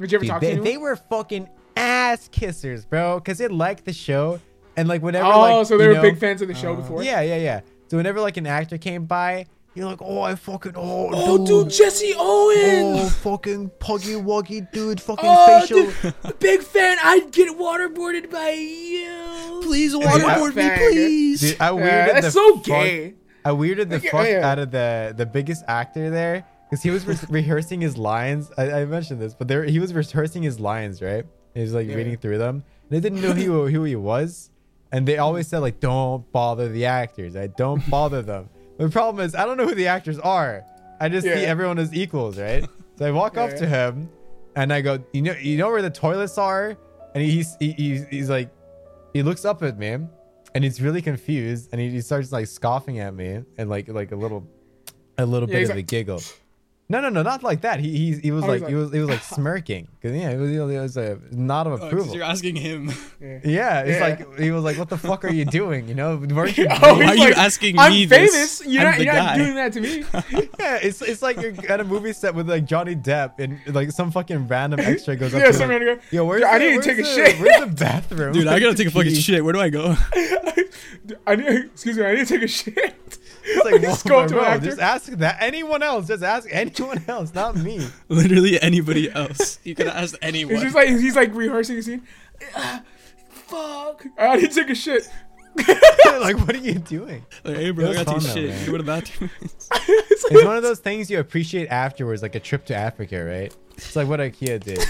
Did you ever Dude, talk they, to anyone? they were fucking ass kissers, bro, because they liked the show and like whenever. oh, like, so they were know- big fans of the show uh, before. Yeah, yeah, yeah. So whenever like an actor came by, you're like, oh, I fucking, oh, Oh, dude, Jesse Owens, oh, fucking puggy wuggy dude, fucking Oh, facial. dude, big fan. I'd get waterboarded by you. Please waterboard me, me, please. Dude, I Yeah, weirded that's the so fuck- gay. I weirded the fuck yeah. out of the the biggest actor there because he was re- [LAUGHS] rehearsing his lines. I, I mentioned this, but there he was rehearsing his lines, right? He was like Yeah. reading through them. They didn't know who who he was, and they always said like, "Don't bother the actors. I don't bother them." The problem is, I don't know who the actors are. I just see everyone as equals, right? So I walk up Yeah. to him, and I go, "You know, you know where the toilets are?" And he's he, he's he's like, he looks up at me, and he's really confused, and he, he starts like scoffing at me, and like like a little, a little Yeah, bit of a giggle. No, no, no, not like that. He he, he was Oh, he's like, he like- was he was like [LAUGHS] smirking because yeah, it was, it was a nod of Oh, 'cause approval. you're asking him. yeah, it's Yeah. like he was like, "What the fuck are you doing?" You know, weren't [LAUGHS] you? Oh, Why he's are you like, asking I'm me this? famous. You're I'm not, you're not doing that to me. [LAUGHS] yeah, it's it's like you're at a movie set with like Johnny Depp and like some fucking random extra goes up Yeah, to some him, random guy, Yo, where's "I the- need to where's take a the- shit." Where's the bathroom? Dude, I gotta take a fucking shit. Where do I go? I need, excuse me, I need to take a shit. It's like, [LAUGHS] Just go to an actor. just ask that. Anyone else? Just ask anyone [LAUGHS] else, not me. Literally anybody else. You could ask [LAUGHS] It's anyone. just like he's like rehearsing a scene. Ah, [SIGHS] fuck. I need to take a shit. like, what are you doing? Like, hey, bro, I gotta take fun though, shit. man. You go to the bathroom. It's like- It's one of those things you appreciate afterwards, like a trip to Africa, right? It's like what IKEA did.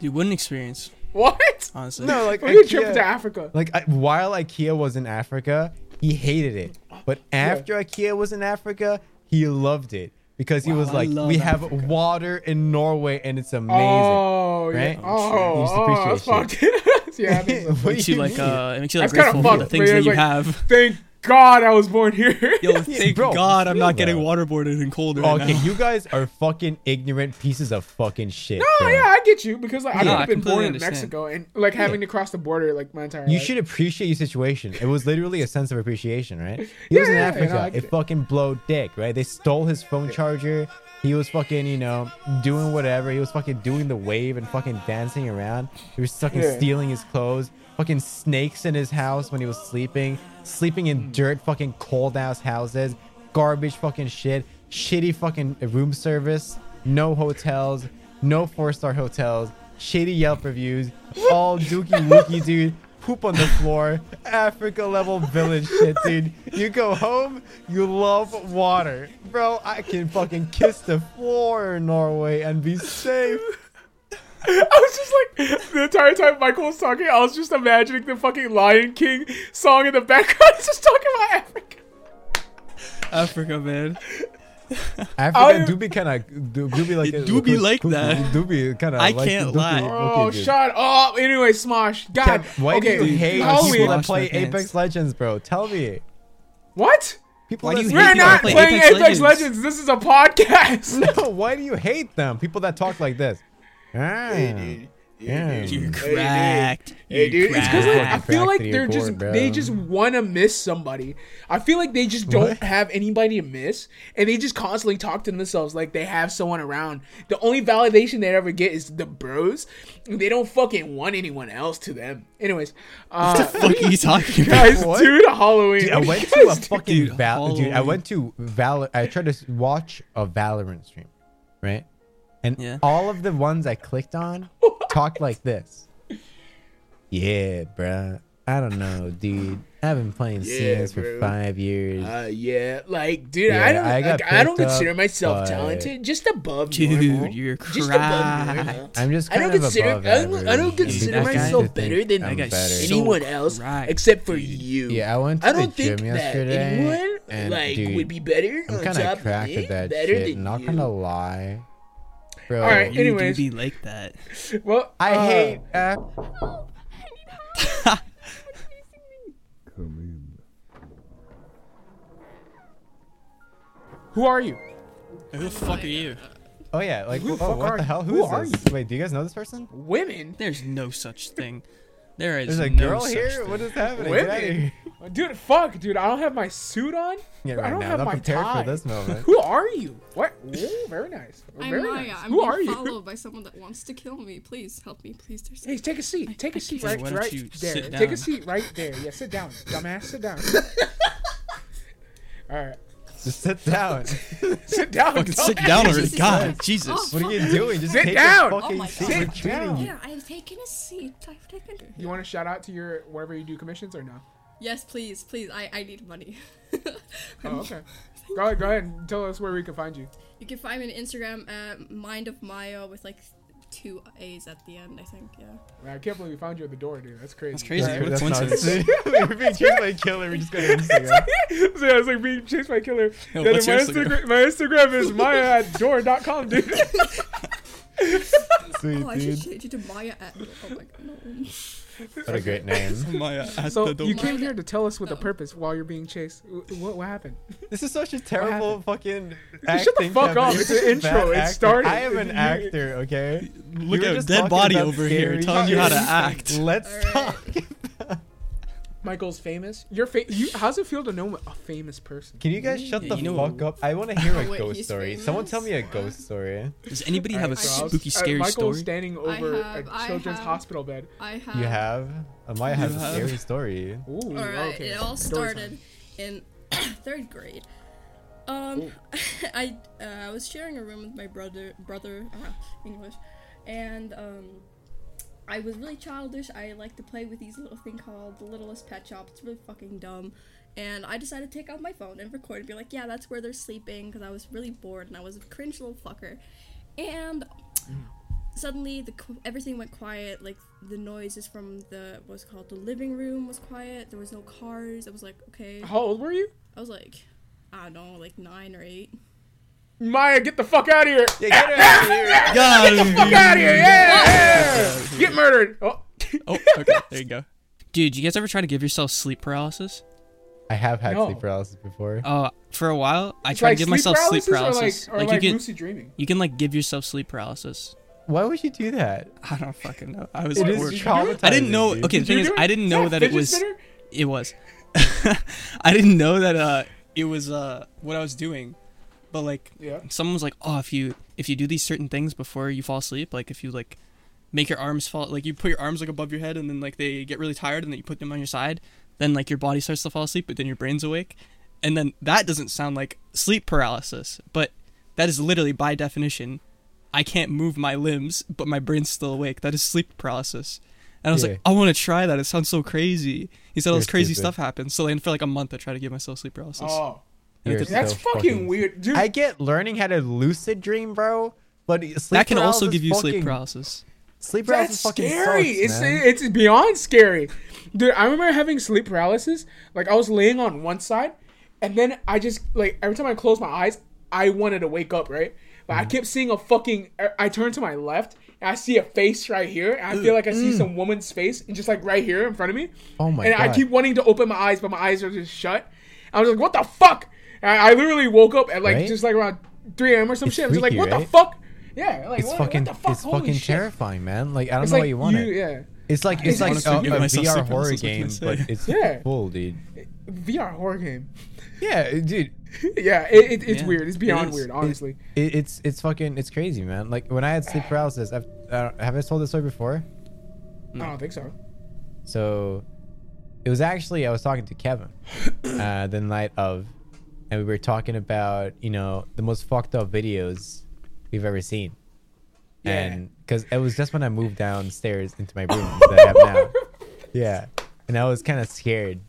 Dude, what an experience, what? honestly. No, like What are you trip to Africa? Like I, while IKEA was in Africa, he hated it. But after IKEA was in Africa, he loved it because he Wow, was like, "We have Africa. water in Norway and it's amazing." Oh, right? yeah. Oh, You just oh, that's [LAUGHS] [LAUGHS] appreciate fucked. yeah, that makes sense. What makes do you you like uh it makes you like grateful for the things that you like- have. Thank God I was born here. [LAUGHS] Yo, [LAUGHS] thank bro, God I'm not chill, getting waterboarded and cold right Okay, now. you guys are fucking ignorant pieces of fucking shit. Oh bro. yeah, I get you because like, I've Yeah, been born completely in. Mexico and like having to cross the border like my entire You life. should appreciate your situation. It was literally a sense of appreciation, right? [LAUGHS] He was in yeah, yeah, Africa. no, it it. fucking blowed dick, right? They stole his phone charger. He was fucking, you know, doing whatever. He was fucking doing the wave and fucking dancing around. He was fucking Yeah. stealing his clothes. Fucking snakes in his house when he was sleeping. Sleeping in dirt fucking cold ass houses. Garbage fucking shit. Shitty fucking room service. No hotels. No four star hotels. Shady Yelp reviews. All dookie [LAUGHS] wookie, dude poop on the floor. Africa level village shit, dude. You go home, you love water. Bro, I can fucking kiss the floor in Norway and be safe. [LAUGHS] I was just like the entire time Michael was talking, I was just imagining the fucking Lion King song in the background, [LAUGHS] just talking about Africa. Africa, man. [LAUGHS] Africa I- do be kind of do, do be like It do be like that. Do be kind of. I like, can't do be- lie. Oh, okay, dude. shut up. Anyway, Smosh. God. Ken, why okay, do you hate Halloween. people that play my pants. Apex Legends, bro? Tell me. What? People Why that do you We're people not play playing Apex, Apex Legends. Legends? This is a podcast. No, why do you hate them? People that talk like this. Ah, yeah. You're cracked. Hey, You're dude, it's because like, I feel like they're just core, bro. they just want to miss somebody. I feel like they just don't What? have anybody to miss, and they just constantly talk to themselves like they have someone around. The only validation they ever get is the bros. They don't fucking want anyone else to them. Anyways, uh, What are you talking [LAUGHS] about? guys, What? dude, Halloween. Dude, I went to a fucking Dude, Val- dude. I went to Val. I tried to watch a Valorant stream, right? And Yeah. all of the ones I clicked on [LAUGHS] talked like this. Yeah, bruh. I don't know, dude. I've been playing Yeah, CS for bro. five years. Uh, yeah, like, dude, Yeah, I don't, I like, I don't consider up, myself talented, just above Dude, normal. you're just above normal. I'm just I don't of consider above I don't, I don't consider and that guy- myself better than I'm That better. so anyone else cracked, except for dude. you. Yeah, I went to I don't the think gym that yesterday, anyone and like dude, would be better I'm on kind top of cracked at that better shit. than Not you. gonna lie, bro. All right, You anyways. do be like that. [LAUGHS] Well, I uh, hate. Uh, [LAUGHS] Who are you? Who the fuck are you? oh yeah, like Who the oh, fuck what are the you? hell? Who Who is are this? Wait, do you guys know this person? Women, There's no such thing. There [LAUGHS] is There's a no girl such here. thing. What is happening? Get outta women. Here. Dude, fuck, dude. I don't have my suit on. Yeah, right I don't now. have Not my prepared tie. for this moment. Who are you? What? Ooh, very nice. [LAUGHS] I'm Very Maya. nice. I'm Who being are you? followed by someone that wants to kill me. Please help me. Please, there's. Hey, take a seat. Take a seat right, right there. Take a seat right there. Yeah, sit down, dumbass. Sit down. [LAUGHS] All right, Just sit down. [LAUGHS] sit down. Fucking sit down already. Jesus God, Christ. Jesus. Oh, What are you doing? Just Sit take down. a Oh fucking my seat. God. We're Sit down. Yeah, I've taken a seat. I've taken. You want to shout out to your wherever you do commissions or no? Yes, please, please. I I need money. [LAUGHS] Oh, okay. go ahead. Go ahead and tell us where we can find you. You can find me on Instagram at Mind of Maya with like two A's at the end. I think. Yeah. Man, I can't believe we found you at the door, dude. That's crazy. That's crazy. Alright. What a That's not- coincidence. [LAUGHS] We're being chased by a killer. We just go to Instagram. [LAUGHS] so yeah, it's like being chased by a killer. Yo, Yeah, what's my, Instagram? Instagram? my Instagram is maya at door.com, dude. sweet, Oh, I should dude. change it to Maya. At- oh my god, no. What a great name. [LAUGHS] So you came here to tell us with a purpose while you're being chased. What what happened? This is such a terrible fucking. Act. Shut the fuck Kevin. up. It's an intro. bad It started. I am an actor, okay? Look at just dead body over here telling you how to act. Let's Alright. talk. Michael's famous. You're fa- you. How's it feel to know a famous person? Can you guys shut Yeah, the you know- fuck up? I want to hear a [LAUGHS] Wait, ghost he's story. Someone tell me a ghost story. Does anybody have a Alright, so I was- spooky, uh, scary Michael's story? standing over have- a I children's have- hospital bed. I have. You have? Amaya has a have? scary story. Ooh, All right, okay. it all Story time. started in [COUGHS] third grade. Um, [LAUGHS] I uh, I was sharing a room with my brother, brother uh, English, and um, I was really childish. I like to play with these little thing called the Littlest Pet Shop. It's really fucking dumb. And I decided to take out my phone and record and be like, yeah, that's where they're sleeping because I was really bored and I was a cringe little fucker. And suddenly the everything went quiet. Like the noises from the what's called the living room was quiet. There was no cars. I was like, okay. How old were you? I was like, I don't know, like nine or eight. Maya, get the fuck out of here! Yeah, get her out of here. [LAUGHS] God. Fuck out of here! Yeah! Get murdered! Oh. Oh, okay. There you go. [LAUGHS] Dude, you guys ever try to give yourself sleep paralysis? I have had No. sleep paralysis before. Uh, for a while, I It's tried like to give myself sleep paralysis paralysis. Or like, or like, you can, lucid dreaming. you can like give yourself sleep paralysis. Why would you do that? I don't fucking know. I was It bored. is traumatizing. I didn't know. dude. Okay, the thing is. I didn't know that that [LAUGHS] it was. spinner? It was. I didn't know that uh it was uh what I was doing, but like Yeah. someone was like, oh, if you if you do these certain things before you fall asleep, like if you like make your arms fall, like you put your arms like above your head and then like they get really tired and then you put them on your side, then like your body starts to fall asleep, but then your brain's awake, and then that doesn't sound like sleep paralysis, but that is literally by definition, I can't move my limbs, but my brain's still awake. That is sleep paralysis. And I was Yeah. like, I want to try that. It sounds so crazy. He said all this crazy stupid. stuff happens. So then for like a month, I tried to give myself sleep paralysis. Oh. And it You're That's so fucking, weird. Dude, I get learning how to lucid dream, bro. But sleep that can also give you sleep paralysis. Sleep paralysis That's fucking scary. sucks, it's man. it's beyond scary, dude. I remember having sleep paralysis. Like I was laying on one side, and then I just like every time I closed my eyes, I wanted to wake up, right? But Mm. I kept seeing a fucking. I- I turned to my left, and I see a face right here, and I feel like I see some woman's face, and just like right here in front of me. Mm. Oh my god. and I keep wanting to open my eyes, but my eyes are just shut. I was like, "What the fuck?" And I, I literally woke up at like Right? just like around 3 a.m. or some It's shit. I was just like, freaky, "What the fuck?" Yeah, like It's what, fucking what the fuck? it's Holy fucking shit. terrifying, man. Like I don't It's know like why you want you, it. yeah. It's like it's I like a, a VR horror paralysis, what can I game, say? but it's Yeah. full, dude. VR horror game. Yeah, dude. [LAUGHS] yeah, it, it, it's Yeah, weird. It's beyond is. weird, honestly. It, it's it's fucking it's crazy, man. Like when I had sleep [SIGHS] paralysis, I've, uh, have I told this story before? No. I don't think so. So it was actually I was talking to Kevin [COUGHS] uh, the night of, and we were talking about you know the most fucked up videos we've ever seen, Yeah. and because it was just when I moved downstairs into my room that I have now, [LAUGHS] yeah, and I was kind of scared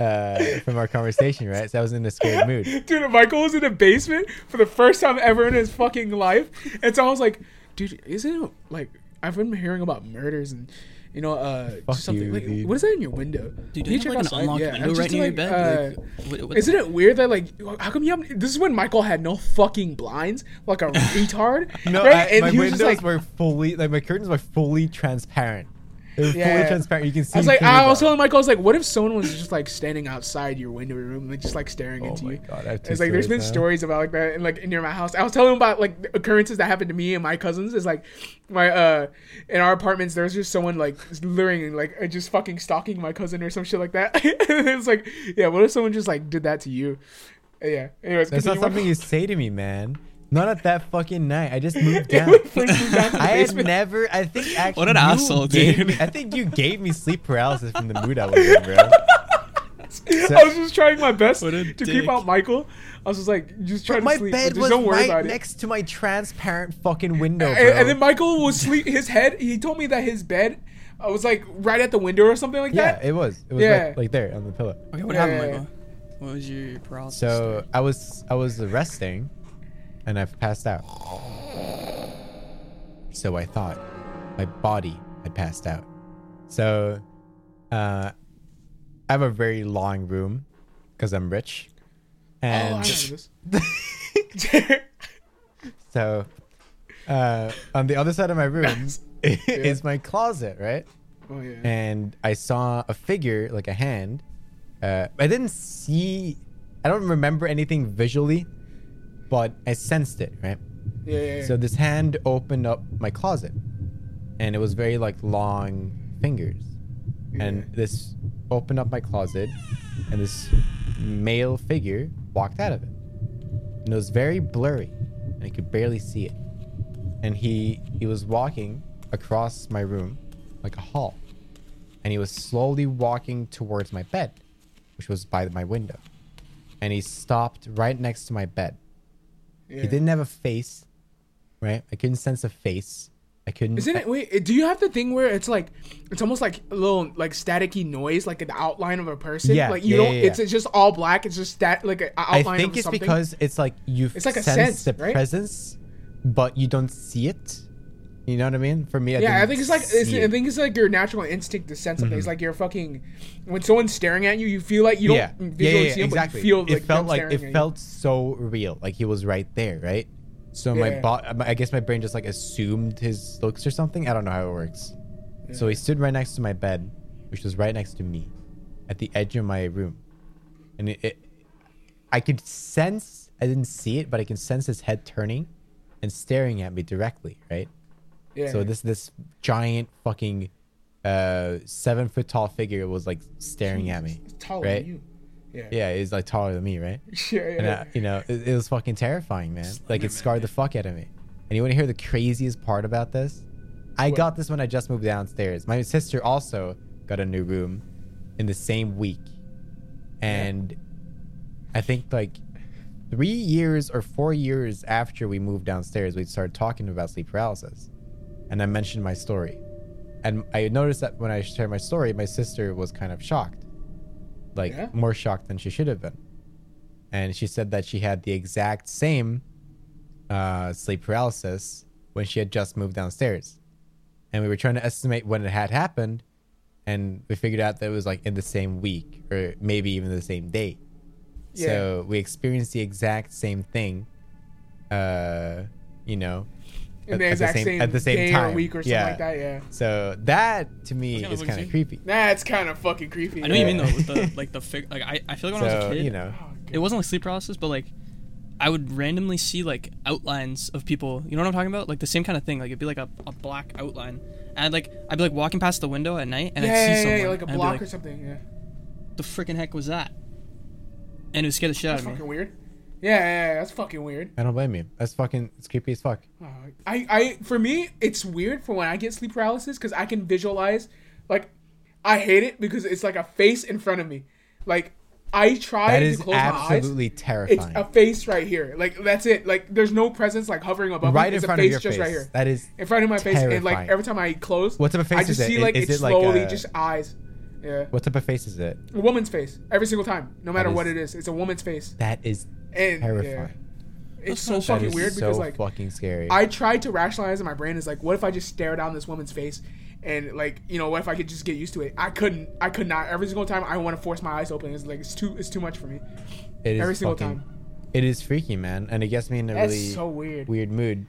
uh, from our conversation, right? So I was in a scared mood. Dude, Michael was in the basement for the first time ever in his fucking life. And so I was like, dude, isn't it like I've been hearing about murders and you know, uh Fuck something you, like dude. what is that in your window? Dude, Can do you have like an outside? unlocked Yeah, window right to, near your bed? uh, Like, what, what Isn't it weird that like how come you have this is when Michael had no fucking blinds like a [LAUGHS] retard? No, right? I, my he was just windows like were fully like my curtains were fully transparent. Were fully Yeah. transparent. You can see. I was like, I was telling Michael, I was like, what if someone was just like standing outside your window room, and just like staring Oh into my you? god! I have two It's like there's been stories stories about like that, and like near my house. I was telling him about like occurrences that happened to me and my cousins. It's like my uh in our apartments, there's just someone like luring and like uh, just fucking stalking my cousin or some shit like that. [LAUGHS] it's like, yeah, what if someone just like did that to you? Yeah. Anyways, That's not something you say to me, man. Not at that fucking night. I just [LAUGHS] moved down. would freak me down to the I had never. I think [LAUGHS] actually. What an you asshole, gave dude. me- I think you gave me sleep paralysis from the mood I was in, bro. [LAUGHS] So- I was just trying my best to dick. keep out Michael. I was just like, just trying my to sleep. My bed but was don't worry right next to my transparent fucking window, bro. and, and then Michael was sleep. His head. He told me that his bed I was like right at the window or something like yeah, that. Yeah, it was. It was Yeah. right, like there on the pillow. Okay, what Yeah, happened, yeah, yeah. Michael? What was your paralysis? So story? I was I was resting, and I've passed out. So I thought my body had passed out. So uh, I have a very long room because I'm rich, Oh, I and know this. [LAUGHS] so uh, on the other side of my room [LAUGHS] is my closet, right? Oh yeah. and I saw a figure, like a hand. Uh, I didn't see, I don't remember anything visually, but I sensed it, right? yeah, yeah, yeah. So this hand opened up my closet, and it was very like long fingers, and this opened up my closet, and this male figure walked out of it, and it was very blurry, and I could barely see it, and he he was walking across my room, like a hall, and he was slowly walking towards my bed, which was by my window, and he stopped right next to my bed. Yeah. He didn't have a face, right? I couldn't sense a face. I couldn't. Isn't it? Wait, do you have the thing where it's like it's almost like a little like staticky noise, like an outline of a person? Yeah, Like you yeah, don't. yeah, It's, yeah. it's just all black. It's just that like an outline. I think it's something. because it's like you It's like a sense sense, the right? presence, but you don't see it. You know what I mean? For me, I yeah, I think it's like it's, see I. Mm-hmm. think it's like your natural instinct to sense something. It's like you're fucking when someone's staring at you, you feel like you don't yeah, visually yeah, yeah, yeah, see him, exactly. but you feel it like felt like it felt so real, like he was right there, right? So my Yeah. bo- I guess my brain just like assumed his looks or something. I don't know how it works. So he stood right next to my bed, which was right next to me, at the edge of my room, and it, it I could sense. I didn't see it, but I can sense his head turning and staring at me directly, right? Yeah. So this this giant fucking uh seven foot tall figure was like staring at me. It's taller right? than you. Yeah. Yeah, he's like taller than me, right? [LAUGHS] Yeah. And yeah. uh, you know, it, it was fucking terrifying, man. Like it scarred the fuck out of me. And you want to hear the craziest part about this? I What? got this when I just moved downstairs. My sister also got a new room in the same week, and I think like three years or four years after we moved downstairs, we started talking about sleep paralysis, and I mentioned my story, and I noticed that when I shared my story, my sister was kind of shocked, like Yeah? more shocked than she should have been, and she said that she had the exact same uh, sleep paralysis when she had just moved downstairs, and we were trying to estimate when it had happened, and we figured out that it was like in the same week or maybe even the same day. So we experienced the exact same thing, uh, you know, in at- the at exact same- same, at the same day time. or week or something Yeah. like that. Yeah. So that to me Kinda is kind of creepy. That's kind of fucking creepy. I know what you yeah. mean though with the [LAUGHS] like the fig- like I, I feel like when I was a kid, you know, Oh, it wasn't like sleep paralysis, but like I would randomly see like outlines of people. You know what I'm talking about? Like the same kind of thing. Like it'd be like a, a black outline, and I'd like I'd be like walking past the window at night, and yeah, I'd see yeah, someone, yeah, like a and I'd be block like, or something. Yeah. The freaking heck was that? And it would scare the shit out of me. fucking weird. Yeah, yeah, yeah, that's fucking weird. I don't blame you. That's fucking it's creepy as fuck. Oh, I, I, for me, it's weird for when I get sleep paralysis because I can visualize, like, I hate it because it's like a face in front of me. Like, I try That to is close absolutely my eyes. It's absolutely terrifying. a face right here. Like, that's it. Like, there's no presence like hovering above right me. in It's front a of face your just face. right here. That is in front of my face, and like every time I close, What type of I just is it? see like Is it's it like slowly a- just eyes. Yeah, what type of face is it? a woman's face every single time, no matter is- what it is. It's a woman's face, That is and terrifying. yeah, it's so so That fucking is weird so because like fucking scary. I tried to rationalize in my brain is like, what if I just stare down this woman's face and like, you know, what if I could just get used to it? I couldn't. I could not. Every single time I want to force my eyes open. It's like it's too. It's too much for me. it is every single fucking, time. It is freaky, man, and it gets me in a That's really so weird. weird mood.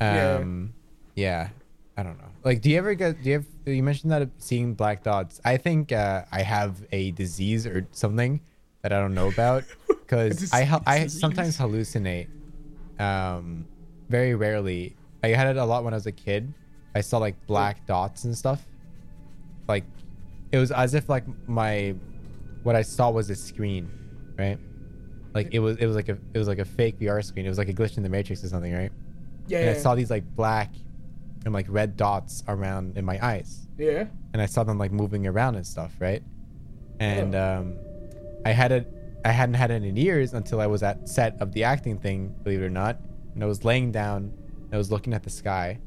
Yeah. Um, yeah. I don't know. Like, do you ever get? Do you have? You mentioned that seeing black dots. I think uh, I have a disease or something that I don't know about [LAUGHS] because I I sometimes hallucinate. Um, very rarely. I had it a lot when I was a kid. I saw like black dots and stuff. Like, it was as if like my, what I saw was a screen, right? Like it was it was like a it was like a fake VR screen. It was like a glitch in the matrix or something, right? Yeah. and I saw these like black and like red dots around in my eyes, yeah. and I saw them like moving around and stuff, right? And Oh. um, I had it. I hadn't had it in years until I was at set of the acting thing, believe it or not. And I was laying down. And I was looking at the sky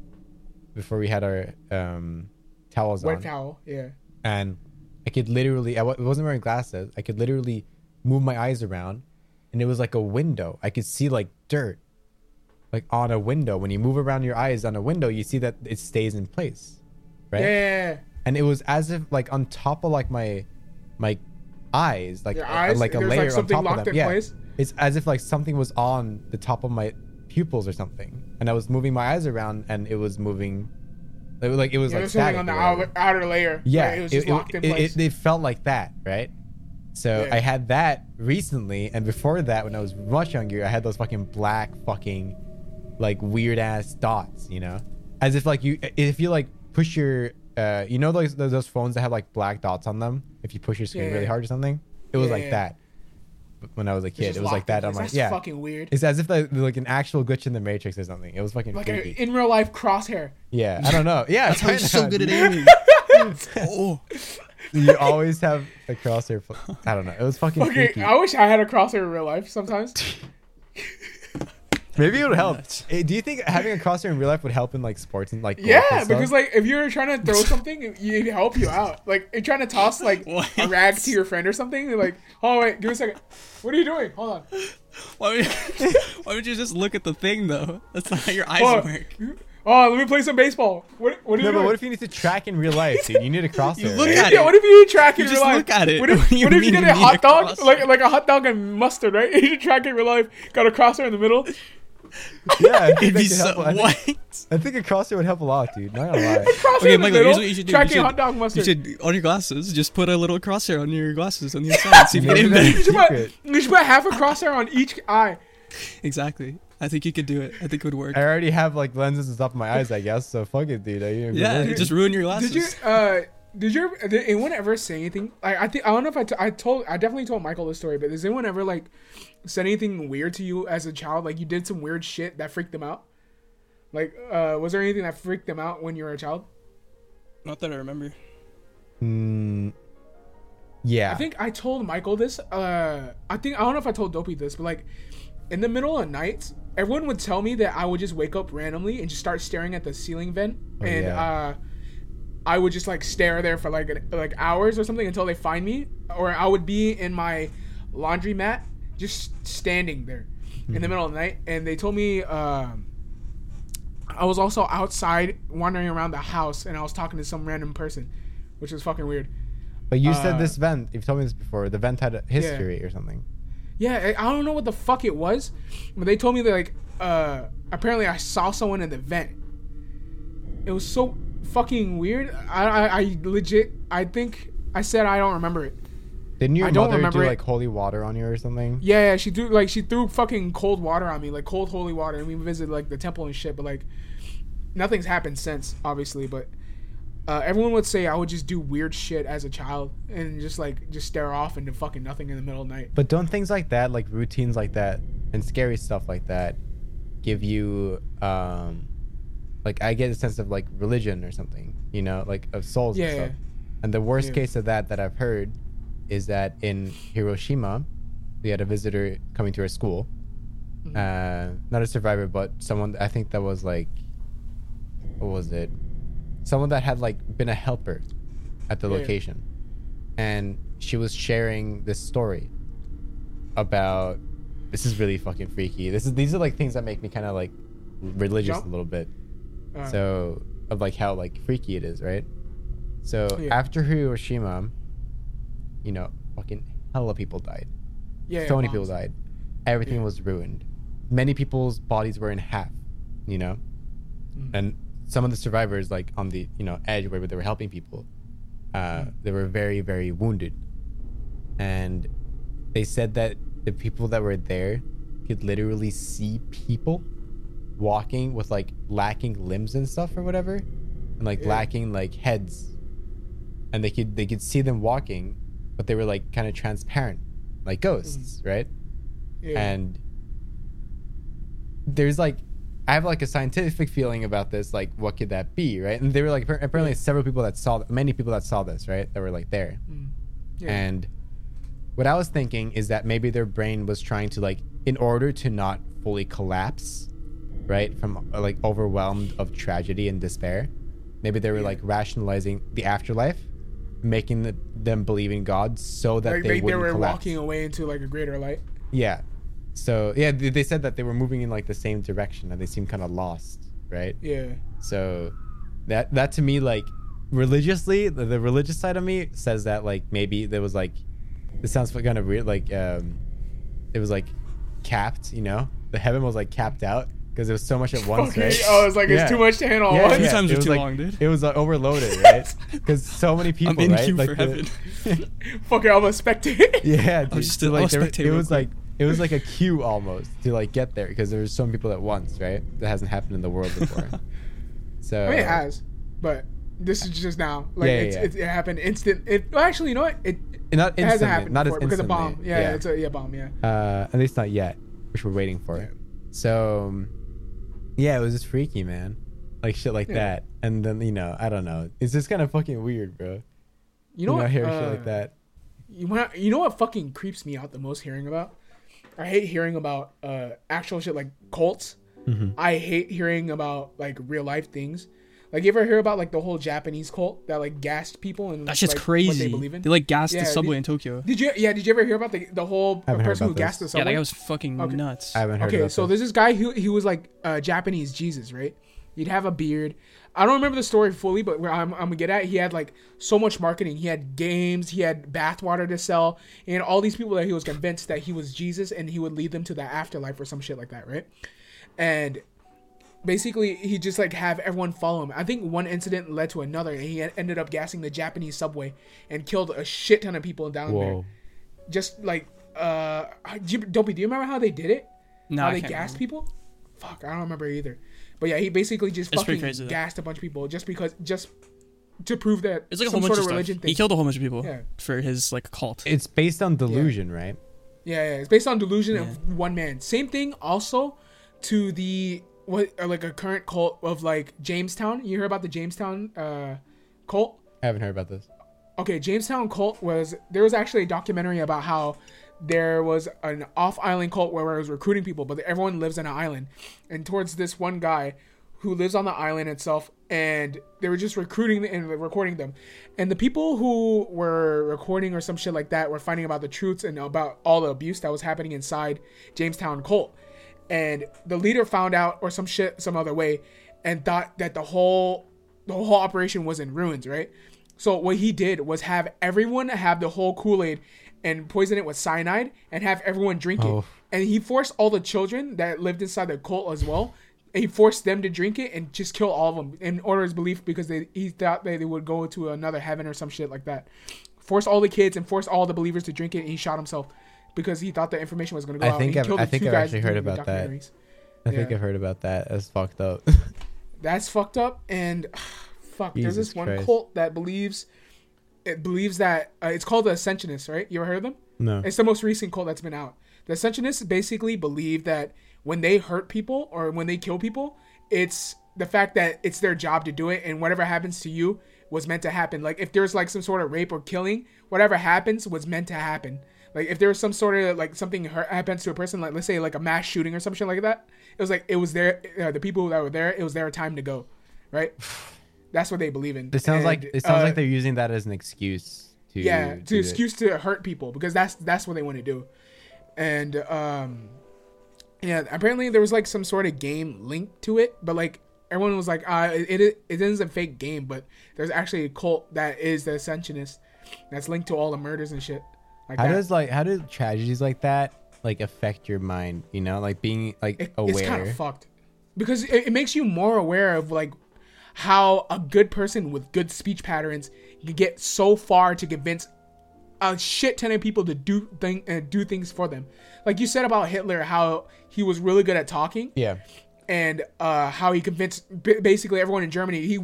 before we had our um, towels Wet on, towel. Yeah. and I could literally. I wasn't wearing glasses. I could literally move my eyes around, and it was like a window. I could see like dirt, like on a window. When you move around your eyes on a window, you see that it stays in place, right? Yeah. And it was as if like on top of like my my eyes, like eyes? like a There's, like, layer on top of them. in yeah, place? it's as if like something was on the top of my pupils or something, and I was moving my eyes around, and it was moving, it was like it was Yeah, like static on the outer, outer layer. Yeah, Right? It was just locked in it, place. it, it felt like that, right? So Yeah. I had that recently, and before that, when I was much younger, I had those fucking black fucking like weird ass dots, you know, as if like you if you like push your uh you know those those, those phones that have like black dots on them if you push your screen Yeah, really hard or something. It was Yeah, like yeah. that when I was a kid. It was like that on place. my That's yeah. fucking weird. It's as if like, like an actual glitch in the matrix or something. It was fucking like a, in real life crosshair. yeah, I don't know. Yeah, That's how he's so good at dude. [LAUGHS] aiming. oh, You always have a crosshair. fl- I don't know. It was fucking Okay, freaky. I wish I had a crosshair in real life sometimes. [LAUGHS] Maybe it would help. Nuts. Eh, Do you think having a crosshair in real life would help in like sports and like golf Yeah, and stuff? because like if you're trying to throw [LAUGHS] something, it- it'd help you out. Like you're trying to toss [LAUGHS] like a rag to your friend or something. You're like, oh wait, give me a second. What are you doing? Hold on. why would, [LAUGHS] why would you just look at the thing though? That's not how your eyes Oh, work. oh, let me play some baseball. What What are you no, but doing? what if you need to track in real life, dude? You need a crosshair. look right? at yeah, it. what if you eat track in You real just life? look at it. What if, What do you what if you mean get you a need hot a dog, crosshair? like like a hot dog and mustard, right? You eat track in real life, got a crosshair in the middle. [LAUGHS] Yeah, I think It'd be so, help. I think, what? I think a crosshair would help a lot, dude. Not gonna lie. Crosshair Okay, Michael, middle, here's what you should do. You tracking should- hot dog You should on your glasses just put a little crosshair on your glasses on the inside. See if you get Maybe in that's there. You should, put, you should put half a crosshair on each eye. Exactly. I think you could do it. I think it would work. I already have like lenses and stuff in my eyes, I guess. So fuck it, dude. I, Yeah, you just ruin your glasses. Did you uh did you did anyone ever say anything? Like I think I don't know if I, t- I told I definitely told Michael the story, but does anyone ever like said anything weird to you as a child? Like you did some weird shit that freaked them out? Like uh was there anything that freaked them out when you were a child? Not that I remember. Mm, yeah. I think I told Michael this. Uh I think I don't know if I told Dopey this, but like in the middle of nights, everyone would tell me that I would just wake up randomly and just start staring at the ceiling vent Oh, and yeah. uh I would just like stare there for like an, like hours or something until they find me, or I would be in my laundry mat just standing there in the Hmm. middle of the night, and they told me um, I was also outside wandering around the house, and I was talking to some random person, which was fucking weird. but you uh, said this vent. You've told me this before. The vent had a history or something. Yeah, I I don't know what the fuck it was, but they told me that like uh apparently I saw someone in the vent. It was so fucking weird. I I, I legit I think I said I don't remember it. Didn't your I don't mother do remember it. like holy water on you or something? Yeah, yeah, she threw like she threw fucking cold water on me, like cold holy water, and we visited like the temple and shit. But like nothing's happened since, obviously. But uh, everyone would say I would just do weird shit as a child and just like just stare off into fucking nothing in the middle of the night. But don't things like that, like routines like that, and scary stuff like that, give you, um, like I get a sense of like religion or something, you know, like of souls Yeah, and stuff. yeah. And the worst Yeah. case of that that I've heard is that in Hiroshima, we had a visitor coming to our school, Mm-hmm. uh, not a survivor, but someone I think that was like, what was it? Someone that had like been a helper at the location, and she was sharing this story about. This is really fucking freaky. This is these are like things that make me kind of like religious Jump? a little bit. Uh, So of like how like freaky it is, right? So Yeah. after Hiroshima, you know, fucking hella people died. yeah, so yeah, many people died. Everything Yeah. was ruined. Many people's bodies were in half, you know? Mm. And some of the survivors, like on the, you know, edge where they were helping people, uh, Mm. they were very, very wounded. And they said that the people that were there could literally see people walking with like lacking limbs and stuff or whatever and like Yeah. lacking like heads and they could they could see them walking but they were like kind of transparent like ghosts right Yeah. and there's like I have like a scientific feeling about this like what could that be right and there were like appar- apparently several people that saw many people that saw this right that were like there Mm. Yeah. and what I was thinking is that maybe their brain was trying to like, in order to not fully collapse, right, from uh, like overwhelmed of tragedy and despair, maybe they were Yeah. like rationalizing the afterlife, making the, them believe in God so that like they they, they were collapse. walking away into like a greater light. Yeah. So yeah, they, they said that they were moving in like the same direction and they seemed kind of lost, right? Yeah. So that that to me like religiously the, the religious side of me says that like maybe there was like this sounds kind of weird like um it was like capped you know the heaven was like capped out because it was so much at once, Okay. right? Oh, it's like Yeah. it's too much to handle. Yeah, at once. Two times it are was too like- long, dude. It was uh, overloaded, [LAUGHS] right? Because so many people, I'm in right? queue like for the- heaven. [LAUGHS] Fuck it, I'm a spectator. Yeah, [LAUGHS] dude. just so, a- like I'll there, it was quick. like it was like a queue almost to like get there because there was so many people at once, right? That hasn't happened in the world before. so I mean, it has, but this is just now. Like Yeah, yeah, it's, yeah. It, it happened instant. It well, actually, you know what? It, not it hasn't happened not as before because of instantly. bomb. Yeah, it's a yeah bomb. Yeah. uh, at least not yet, which we're waiting for. Yeah. So, um, yeah, it was just freaky, man. Like shit like Yeah. that, and then you know, I don't know. It's just kind of fucking weird, bro. You know you what? hear shit uh, like that. You you know what fucking creeps me out the most hearing about? I hate hearing about uh actual shit like cults. Mm-hmm. I hate hearing about like real life things. Like you ever hear about like the whole Japanese cult that like gassed people and That shit's like, crazy. What they believe in? They like gassed Yeah, the subway did- in Tokyo. Did you? Yeah. Did you ever hear about the the whole I haven't heard person who about gassed the subway? Yeah, that guy was fucking Okay. nuts. I haven't heard. Okay, about so this. there's this guy who he was like uh, Japanese Jesus, right? He'd have a beard. I don't remember the story fully, but where I'm, I'm gonna get at, he had like so much marketing. He had games, he had bathwater to sell, and all these people that he was convinced that he was Jesus and he would lead them to the afterlife or some shit like that, right? And basically, he just like have everyone follow him. I think one incident led to another, and he ended up gassing the Japanese subway and killed a shit ton of people down there. Just like, uh, do you, Dopey, do you remember how they did it? no, how I they can't gassed remember. people? Fuck, I don't remember either. But yeah, he basically just It's fucking crazy, gassed a bunch of people just because just to prove that It's like a some whole bunch sort of of stuff. religion thing. He killed a whole bunch of people Yeah. for his like cult. It's based on delusion, right? yeah, yeah, it's based on delusion Yeah. of one man. Same thing also to the what like a current cult of like Jamestown. You hear about the Jamestown uh, cult? I haven't heard about this. okay, Jamestown cult was there was actually a documentary about how there was an off-island cult where it was recruiting people, but everyone lives on an island, and towards this one guy who lives on the island itself, and they were just recruiting and recording them, and the people who were recording or some shit like that were finding about the truths and about all the abuse that was happening inside Jamestown cult, and the leader found out or some shit some other way, and thought that the whole the whole operation was in ruins, right? So what he did was have everyone have the whole Kool Aid and poison it with cyanide and have everyone drink Oh. it. And he forced all the children that lived inside the cult as well. He forced them to drink it and just kill all of them in order his belief because they he thought that they would go to another heaven or some shit like that. Forced all the kids and forced all the believers to drink it. And he shot himself because he thought the information was going to go I out. think I've- I think I've actually heard about that. I think I've heard about that. That's fucked up. [LAUGHS] That's fucked up. And [SIGHS] fuck, there's this one Christ. cult that believes it believes that uh, it's called the Ascensionists, right? You ever heard of them? no. It's the most recent cult that's been out. The Ascensionists basically believe that when they hurt people or when they kill people, it's the fact that it's their job to do it, and whatever happens to you was meant to happen. Like if there's like some sort of rape or killing, whatever happens was meant to happen. Like if there was some sort of like something hurt, happens to a person, like let's say like a mass shooting or some shit like that, it was like it was their uh, the people that were there, it was their time to go, right? [SIGHS] That's what they believe in. It sounds like it sounds uh, like they're using that as an excuse to yeah do to it. excuse to hurt people because that's that's what they want to do and um yeah apparently there was like some sort of game linked to it but like everyone was like uh it it, it is a fake game but there's actually a cult that is the ascensionist that's linked to all the murders and shit like How that. does like how do tragedies like that like affect your mind? You know, like being like it, aware. it's kind of fucked because it, it makes you more aware of like how a good person with good speech patterns can get so far to convince a shit ton of people to do thing uh, do things for them. Like you said about Hitler, how he was really good at talking yeah. and uh, how he convinced b- basically everyone in Germany. He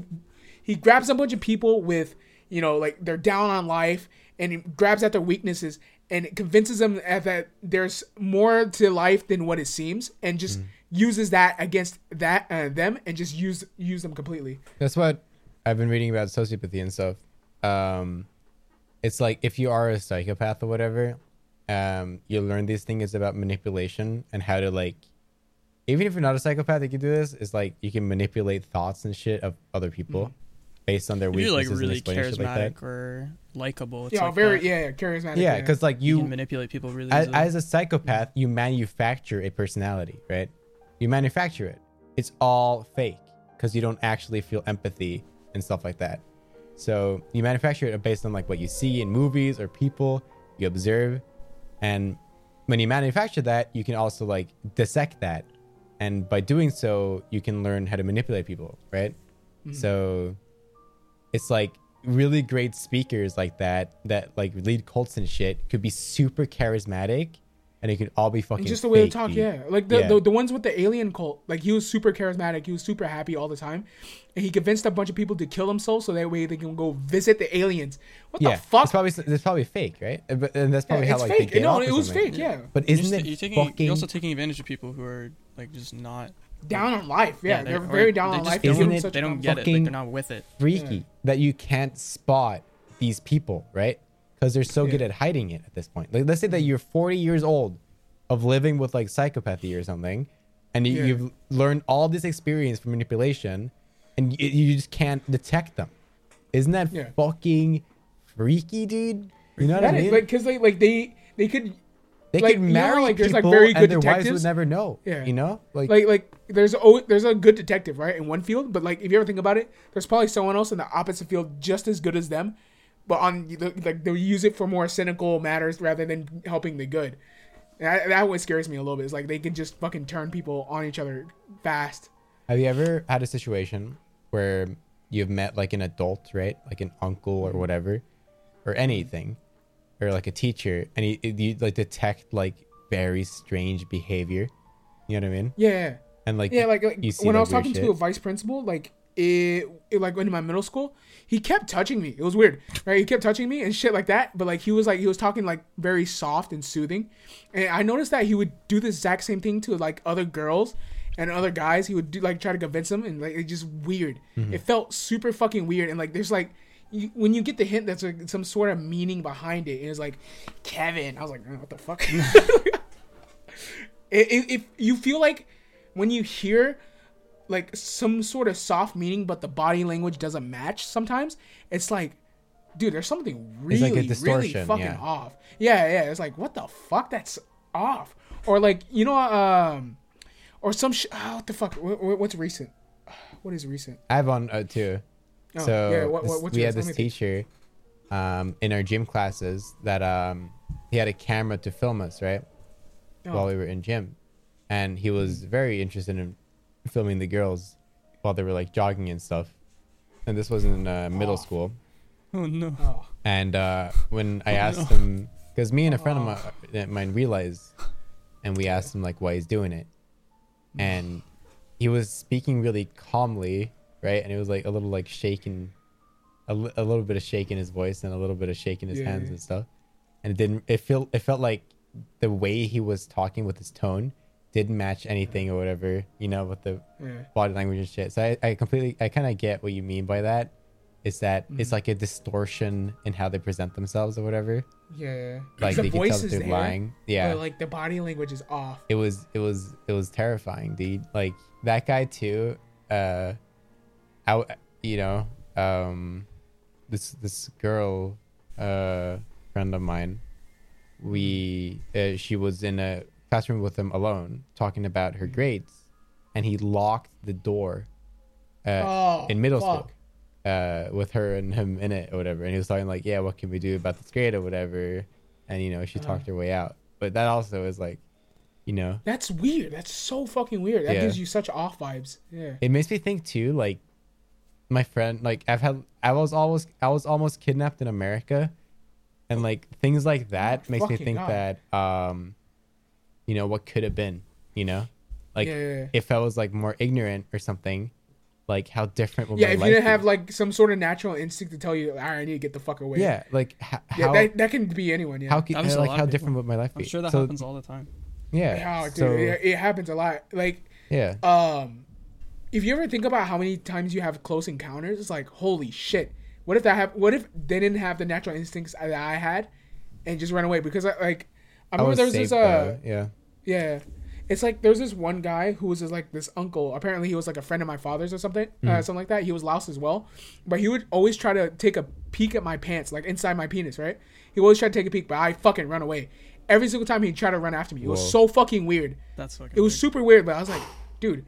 he grabs a bunch of people with you know like they're down on life and he grabs at their weaknesses and convinces them that- there's more to life than what it seems and just uses that against that uh, them and just use use them completely. That's what I've been reading about sociopathy and stuff. Um, it's like if you are a psychopath or whatever, um, you learn these things about manipulation and how to like, even if you're not a psychopath, you can do this. It's like you can manipulate thoughts and shit of other people based on their If you're weaknesses like really and explain shit like charismatic that. or likable, it's yeah, like very that. yeah, yeah, charismatic. Yeah, because like you, you, can manipulate people really as, easily. as a psychopath, you manufacture a personality, right? You manufacture it. It's all fake because you don't actually feel empathy and stuff like that. So you manufacture it based on like what you see in movies or people you observe, and when you manufacture that, you can also like dissect that and by doing so, you can learn how to manipulate people, right? Mm-hmm. So it's like really great speakers like that that like lead cults and shit could be super charismatic and it could all be fucking And just the way fake, to talk, yeah. Like the, Yeah. the the ones with the alien cult, like he was super charismatic, he was super happy all the time, and he convinced a bunch of people to kill themselves so that way they can go visit the aliens. What yeah the fuck? it's probably it's probably fake right but and that's Yeah, probably how it's like fake. they get No, off it was something. fake. Yeah, but isn't just, it you're taking fucking you're also taking advantage of people who are like just not down on life. Yeah, Yeah, they're, they- or very they down on life. They give them Isn't it they don't get it. Like they're not with it. freaky that you can't spot these people, right? Because they're so good at hiding it at this point. Like, let's say that you're 40 years old of living with like psychopathy or something, and you, Yeah. you've learned all this experience from manipulation, and you, you just can't detect them. Isn't that Yeah. fucking freaky, dude? You know what That I is- mean? like because they like they they could they like, could you know marry like, there's, like, very good and their wives detectives? would never know. Yeah. You know, like, like like there's always there's a good detective right in one field, but like if you ever think about it, there's probably someone else in the opposite field just as good as them, but on the- like they'll use it for more cynical matters rather than helping the good. That, that always scares me a little bit. It's like they can just fucking turn people on each other fast. Have you ever had a situation where you've met like an adult, right? Like an uncle or whatever, or anything, or like a teacher, and you, you like detect like very strange behavior. You know what I mean? Yeah. And like, Yeah, like, like you see, when I was talking to a vice principal, like it, it, like in my middle school, he kept touching me. It was weird, right? He kept touching me and shit like that. But like he was like he was talking like very soft and soothing, and I noticed that he would do the exact same thing to like other girls and other guys. He would do like try to convince them, and like it's just weird. Mm-hmm. It felt super fucking weird, and like there's like. You, when you get the hint, that's like some sort of meaning behind it. And it's like, Kevin. I was like, oh, what the fuck? [LAUGHS] if, if you feel like when you hear like some sort of soft meaning but the body language doesn't match sometimes it's like dude there's something really like really fucking yeah. off yeah yeah it's like what the fuck that's off or like you know um or some sh- oh, what the fuck what, what- what's recent [SIGHS] what is recent I have one uh, too. Oh, so yeah, what- what- what's we had this teacher um, in our gym classes that um, he had a camera to film us, right? Oh. While we were in gym, and he was very interested in filming the girls while they were like jogging and stuff. And this was in uh, middle Oh. school. Oh no. oh And uh, when I [LAUGHS] Oh, asked no. him, because me and a friend of Oh. mine, mine realized, and we asked him like why he's doing it, and he was speaking really calmly, right? And it was like a little like shaking, a, little bit of shake in his voice and a little bit of shake in his Yeah. hands and stuff. And it didn't. It felt. It felt like the way he was talking with his tone didn't match anything or whatever, you know, with the yeah body language and shit. So I, I completely, I kind of get what you mean by that. Is that Mm-hmm. it's like a distortion in how they present themselves or whatever. yeah Like the they can tell voice is they're there lying. Yeah, but like the body language is off it was, it was, it was terrifying, dude. Like that guy too. Uh, I, you know, um, this this girl, uh, friend of mine, we, uh, she was in a classroom with him alone, talking about her grades, and he locked the door. Uh, oh in middle fuck. school uh with her and him in it or whatever and he was talking like yeah what can we do about this grade or whatever and you know she Uh-huh. talked her way out but that also is like you know that's weird that's so fucking weird that Yeah. gives you such off vibes yeah it makes me think too like my friend like i've had i was almost i was almost kidnapped in america and like things like that makes me think God. that um you know what could have been you know like Yeah, yeah, yeah. if i was like more ignorant or something like how different would my life be? Yeah, my if life you didn't be? have like some sort of natural instinct to tell you, all right, I need to get the fuck away. yeah like h- yeah, how that, that can be anyone. Yeah, how can, Happens to a like how different would my life be? I'm sure that So, happens all the time. Yeah. yeah, dude, so it, it happens a lot. Like, yeah, um, if you ever think about how many times you have close encounters, it's like, holy shit. What if that hap- What if they didn't have the natural instincts that I had, and just ran away? Because I, like, I I remember was there was safe this uh, though. Yeah. Yeah. It's like there's this one guy who was just like this uncle. Apparently, he was like a friend of my father's or something, Mm. uh, something like that. He was Laos as well, but he would always try to take a peek at my pants, like inside my penis, right? He always tried to take a peek, but I fucking run away every single time. he tried to run after me. It was so fucking weird. That's fucking. It was weird. super weird, but I was like, dude,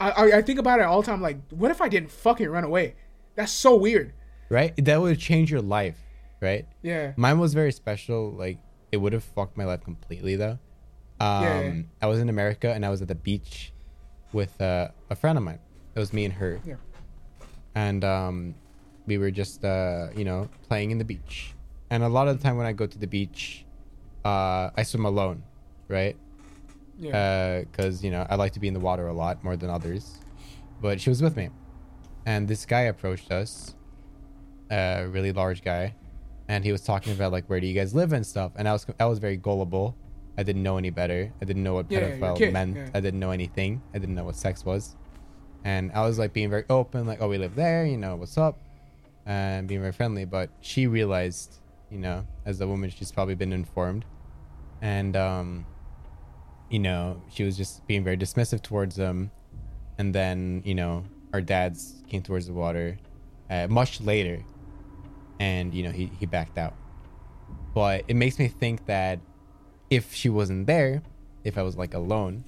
I, I think about it all the time. Like, what if I didn't fucking run away? That's so weird. Right. That would change your life, right? Yeah. Mine was very special. Like it would have fucked my life completely though. Um, Yeah. I was in America and I was at the beach, with uh, a friend of mine. It was me and her. Yeah. And um, we were just uh, you know playing in the beach. And a lot of the time when I go to the beach, uh, I swim alone, right? Yeah. because you know I like to be in the water a lot more than others. But she was with me, and this guy approached us, a really large guy, and he was talking about like where do you guys live and stuff. And I was I was very gullible. I didn't know any better. I didn't know what Yeah, yeah, pedophile kid, meant. yeah. I didn't know anything. I didn't know what sex was. And I was like being very open, like, oh, we live there, you know, what's up? And being very friendly. But she realized, you know, as a woman, she's probably been informed. And, um, you know, she was just being very dismissive towards them. And then, you know, our dads came towards the water uh, much later. And, you know, he, he backed out. But it makes me think that if she wasn't there, if I was like alone,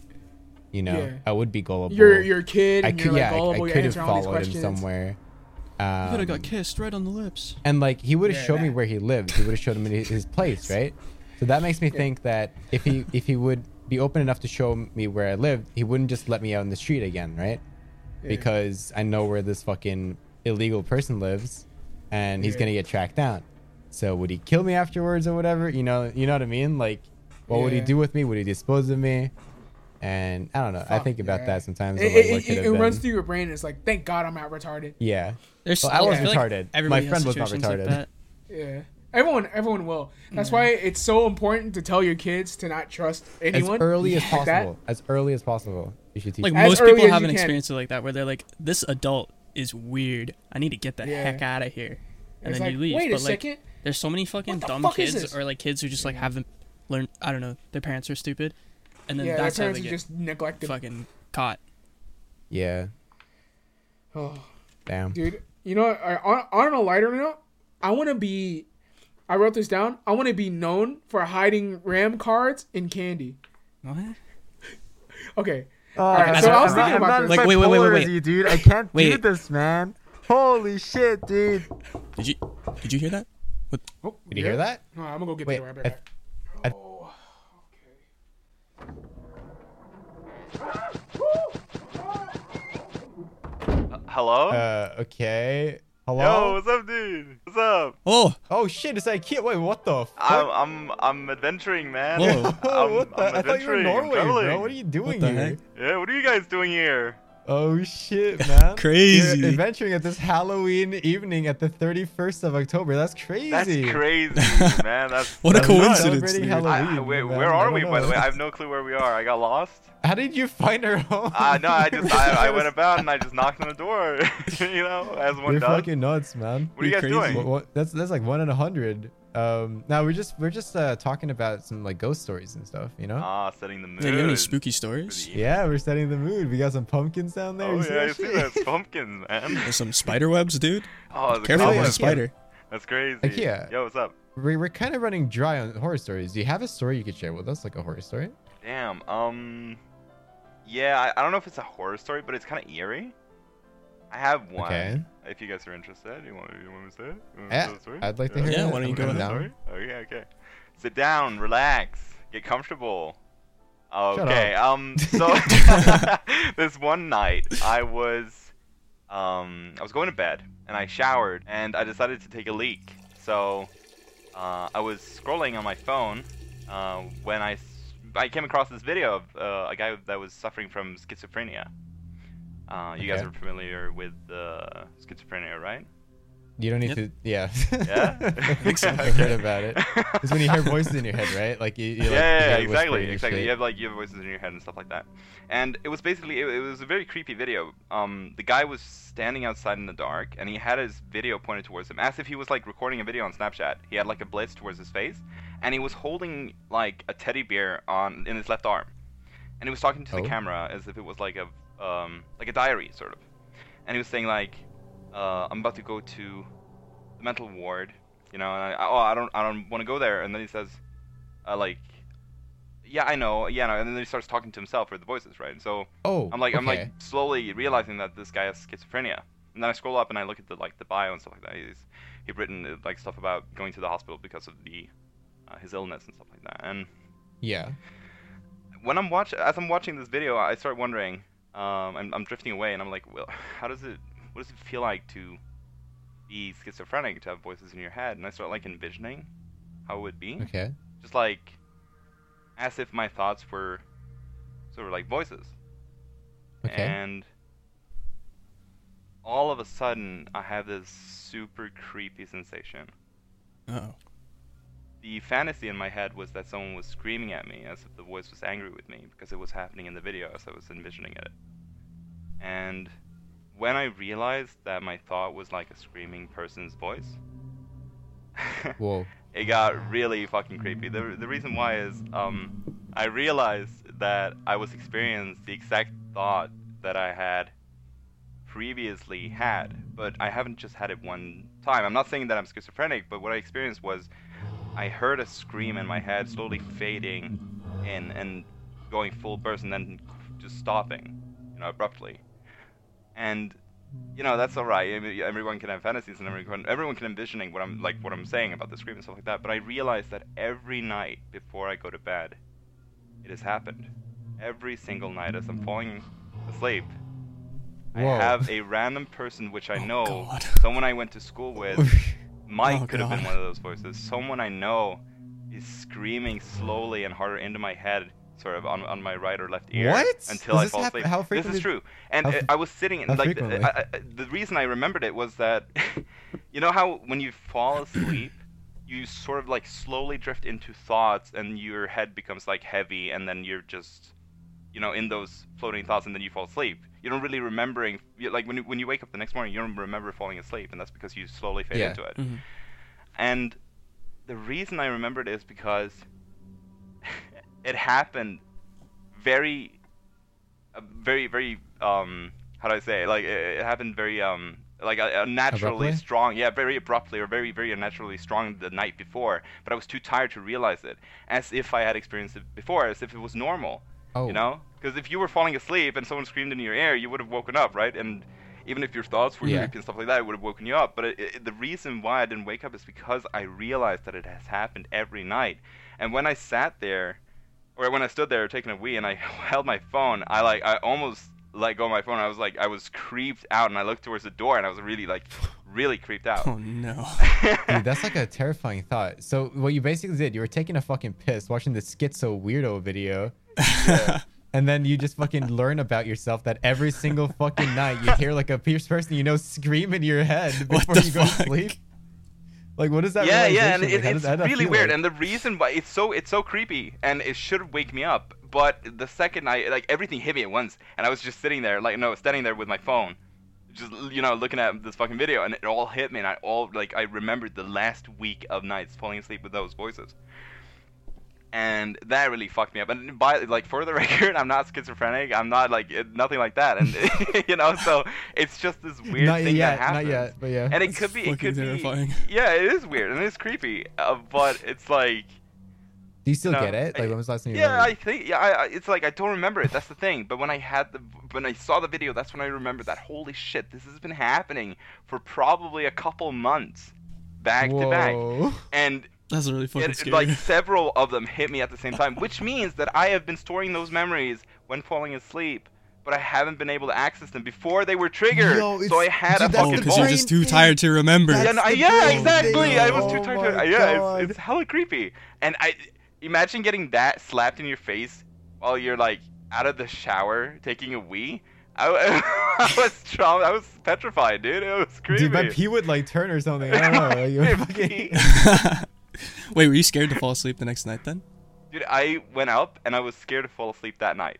you know, Yeah. I would be gullible. you're you're a kid I could, you're like yeah, I- I, could have answering all these followed him questions. somewhere. You could have Um, got kissed right on the lips. and like he would have Yeah, showed me where he lived. He would have showed him his, his place, [LAUGHS] right? So that makes me think that if he if he would be open enough to show me where I lived, he wouldn't just let me out in the street again, right? Because I know where this fucking illegal person lives, and he's Yeah. gonna get tracked down. So would he kill me afterwards or whatever? You know, you know what I mean? Like, what would he do with me? Would he dispose of me? And I don't know. I think about yeah. that sometimes. It, like, it, it, it runs through your brain. It's like, thank God I'm not retarded. Yeah. There's Well, I was feel like retarded. My friend was not situations like retarded. Yeah. Everyone, everyone will. That's why mm. it's so important to tell your kids to not trust anyone As early as like [LAUGHS] that. possible. As early as possible. You should teach. Like As most people have an can. experience like that where they're like, "This adult is weird. I need to get the Yeah. heck out of here," and It's then like, you leave. wait a but like, second. there's so many fucking the dumb fuck kids or like kids who just like haven't learned. I don't know. Their parents are stupid, and then Yeah, their that's how parents they are get just neglected. fucking caught. yeah. Oh, Damn. dude, you know, what? on, on a lighter note, I want to be. I wrote this down. I want to be known for hiding RAM cards in candy. What? Okay. Alright, so I was thinking about this. Like, wait, wait, wait, wait, wait. you, dude. I can't do this, man. Holy shit, dude. Did you did you hear that? What? Oh, Did you hear that? No, I'm gonna go get Wait, the right I- back. I- Oh, Hello? Uh, okay. Yo, what's up, dude? What's up? Oh, oh shit! It's IKEA. Wait, what the? Fuck? I'm I'm I'm adventuring, man. Whoa. [LAUGHS] I'm, what the? I'm I thought you were in Norway, bro. What are you doing the here? heck? Yeah, what are you guys doing here? Oh shit, man! [LAUGHS] Crazy. You're adventuring at this Halloween evening at the 31st of October. That's crazy. That's crazy, [LAUGHS] man. That's [LAUGHS] What a that's I'm not nuts. coincidence, celebrating dude. Halloween. I, where, man. where are don't we, by the way? I have no clue where we are. I got lost. How did you find our home? Uh, no, I just I, I went about and I just knocked on the door, you know, as one You're does. fucking nuts, man. What are you guys crazy. doing? What, what, that's that's like one in a hundred. Um, now we're just we're just uh, talking about some like ghost stories and stuff, you know. Ah, setting the mood. yeah, you have any spooky stories? yeah, we're setting the mood. We got some pumpkins down there. Oh You see yeah, I see shit? that. It's [LAUGHS] pumpkins, man. There's some spider webs, dude. [LAUGHS] Oh, the Careful Wait, with wait, a wait. spider. That's crazy. IKEA. Yo, what's up? We're, we're kind of running dry on horror stories. Do you have a story you could share with us, like a horror story? Damn. Um. Yeah, I, I don't know if it's a horror story, but it's kind of eerie. I have one. Okay. If you guys are interested, you want, you want me to say it? You want me Yeah, tell the story? I'd like to hear Yeah, it. why don't you go down. with Tell the? Okay, okay. Sit down, relax, get comfortable. Okay. Um. So [LAUGHS] [LAUGHS] this one night, I was, um, I was going to bed and I showered and I decided to take a leak. So, uh, I was scrolling on my phone, uh, when I came across this video of uh, a guy that was suffering from schizophrenia. Uh, you guys Okay. are familiar with uh, schizophrenia, right? You don't need Yep. to. Yeah. Yeah? [LAUGHS] [LAUGHS] I think so. Okay. I've heard about it. It's when you hear voices in your head, right? Like you. you like, yeah, yeah, you yeah, exactly, exactly. shit. You have like you have voices in your head and stuff like that. And it was basically it, it was a very creepy video. Um, the guy was standing outside in the dark, and he had his video pointed towards him, as if he was like recording a video on Snapchat. He had like a blitz towards his face, and he was holding like a teddy bear on in his left arm, and he was talking to Oh. the camera as if it was like a um like a diary sort of, and he was saying like, uh, I'm about to go to the mental ward, you know, and I, oh I don't I don't want to go there, and then he says, uh, like yeah, I know, yeah, no, and then he starts talking to himself or the voices, right? And so Oh. I'm like, I'm like slowly realizing that this guy has schizophrenia, and then I scroll up and I look at the like the bio and stuff like that. He's he'd written uh, like stuff about going to the hospital because of the uh, his illness and stuff like that. And Yeah. when I'm watching, as I'm watching this video, I start wondering, um, I'm, I'm drifting away, and I'm like, well, how does it, what does it feel like to be schizophrenic, to have voices in your head? And I start like envisioning how it would be, Okay. just like as if my thoughts were sort of like voices. Okay. And all of a sudden, I have this super creepy sensation. Oh. The fantasy in my head was that someone was screaming at me as if the voice was angry with me because it was happening in the video as I was envisioning it. And when I realized that my thought was like a screaming person's voice, [LAUGHS] Whoa. it got really fucking creepy. The, the reason why is um, I realized that I was experiencing the exact thought that I had previously had, but I haven't just had it one time. I'm not saying that I'm schizophrenic, but what I experienced was I heard a scream in my head slowly fading in and going full burst and then just stopping, you know, abruptly. And you know that's all right. I mean, everyone can have fantasies and everyone everyone can envisioning what I'm like what I'm saying about the scream and stuff like that. But I realized that every night before I go to bed, it has happened. Every single night as I'm falling asleep, I have a random person which I Oh, know, God. someone I went to school with. [LAUGHS] Mike Oh, could have been one of those voices. Someone I know is screaming slowly and harder into my head, sort of on, on my right or left ear, What? until Does I fall asleep. how this is true, and f- I was sitting like? I, I- the reason I remembered it was that [LAUGHS] you know how when you fall asleep. You sort of like slowly drift into thoughts, and your head becomes like heavy, and then you're just, you know, in those floating thoughts, and then you fall asleep. You don't really remembering, like when you, when you wake up the next morning, you don't remember falling asleep, and that's because you slowly fade Yeah. into it. Mhm. And the reason I remembered is because [LAUGHS] it happened very, uh, very, very. Um, how do I say? It? Like it, it happened very um like a, a naturally Abruptly? strong, yeah, very abruptly or very, very unnaturally strong the night before. But I was too tired to realize it, as if I had experienced it before, as if it was normal. Oh. You know, because if you were falling asleep and someone screamed in your ear, you would have woken up, right? And even if your thoughts were Yeah. creepy and stuff like that, it would have woken you up. But it, it, the reason why I didn't wake up is because I realized that it has happened every night. And when I sat there, or when I stood there taking a wee and I [LAUGHS] held my phone, I like I almost let go of my phone. I was like I was creeped out, and I looked towards the door, and I was really like really creeped out. Oh no. [LAUGHS] Dude, that's like a terrifying thought. So what you basically did, you were taking a fucking piss, watching the schizo weirdo video, [LAUGHS] and then you just fucking learn about yourself that every single fucking night you hear like a pierced person you know scream in your head before the you go to sleep. Like what is that? yeah, yeah, and? Like, it, how it's does- how does that really weird. like? And the reason why it's so it's so creepy, and it should wake me up. But the second I like everything hit me at once, and I was just sitting there, like no, standing there with my phone, just you know looking at this fucking video, and it all hit me, and I all like I remembered the last week of nights falling asleep with those voices. And that really fucked me up. And by like for the [LAUGHS] record, I'm not schizophrenic. I'm not like it, nothing like that. And [LAUGHS] [LAUGHS] you know, so it's just this weird not thing yet, that happens. not yet, but yeah. And it could be, it could terrifying. be, yeah, it is weird and it's creepy. Uh, but it's like, Do you still no, get it? Like I- when was the last time you yeah, I think, yeah, I, I, it's like I don't remember it. That's the thing. But when I had the, when I saw the video, that's when I remembered that. Holy shit, this has been happening for probably a couple months, back to back, Whoa. and That's really fucking it, scary. like several of them hit me at the same time, which means that I have been storing those memories when falling asleep. But I haven't been able to access them before they were triggered. Yo, so I had dude, a that's oh, fucking because you're just too tired to remember. Yeah, no, the yeah, exactly. thing. I was too Oh tired. my To, yeah, it's, it's hella creepy. And I imagine getting that slapped in your face while you're like out of the shower taking a wee. I, [LAUGHS] I was trauma. I was petrified, dude. It was creepy. Dude, my pee would like turn or something. I don't know. Like, you [LAUGHS] fucking... [LAUGHS] pee. [LAUGHS] Wait, were you scared to fall asleep the next night then? Dude, I went up and I was scared to fall asleep that night.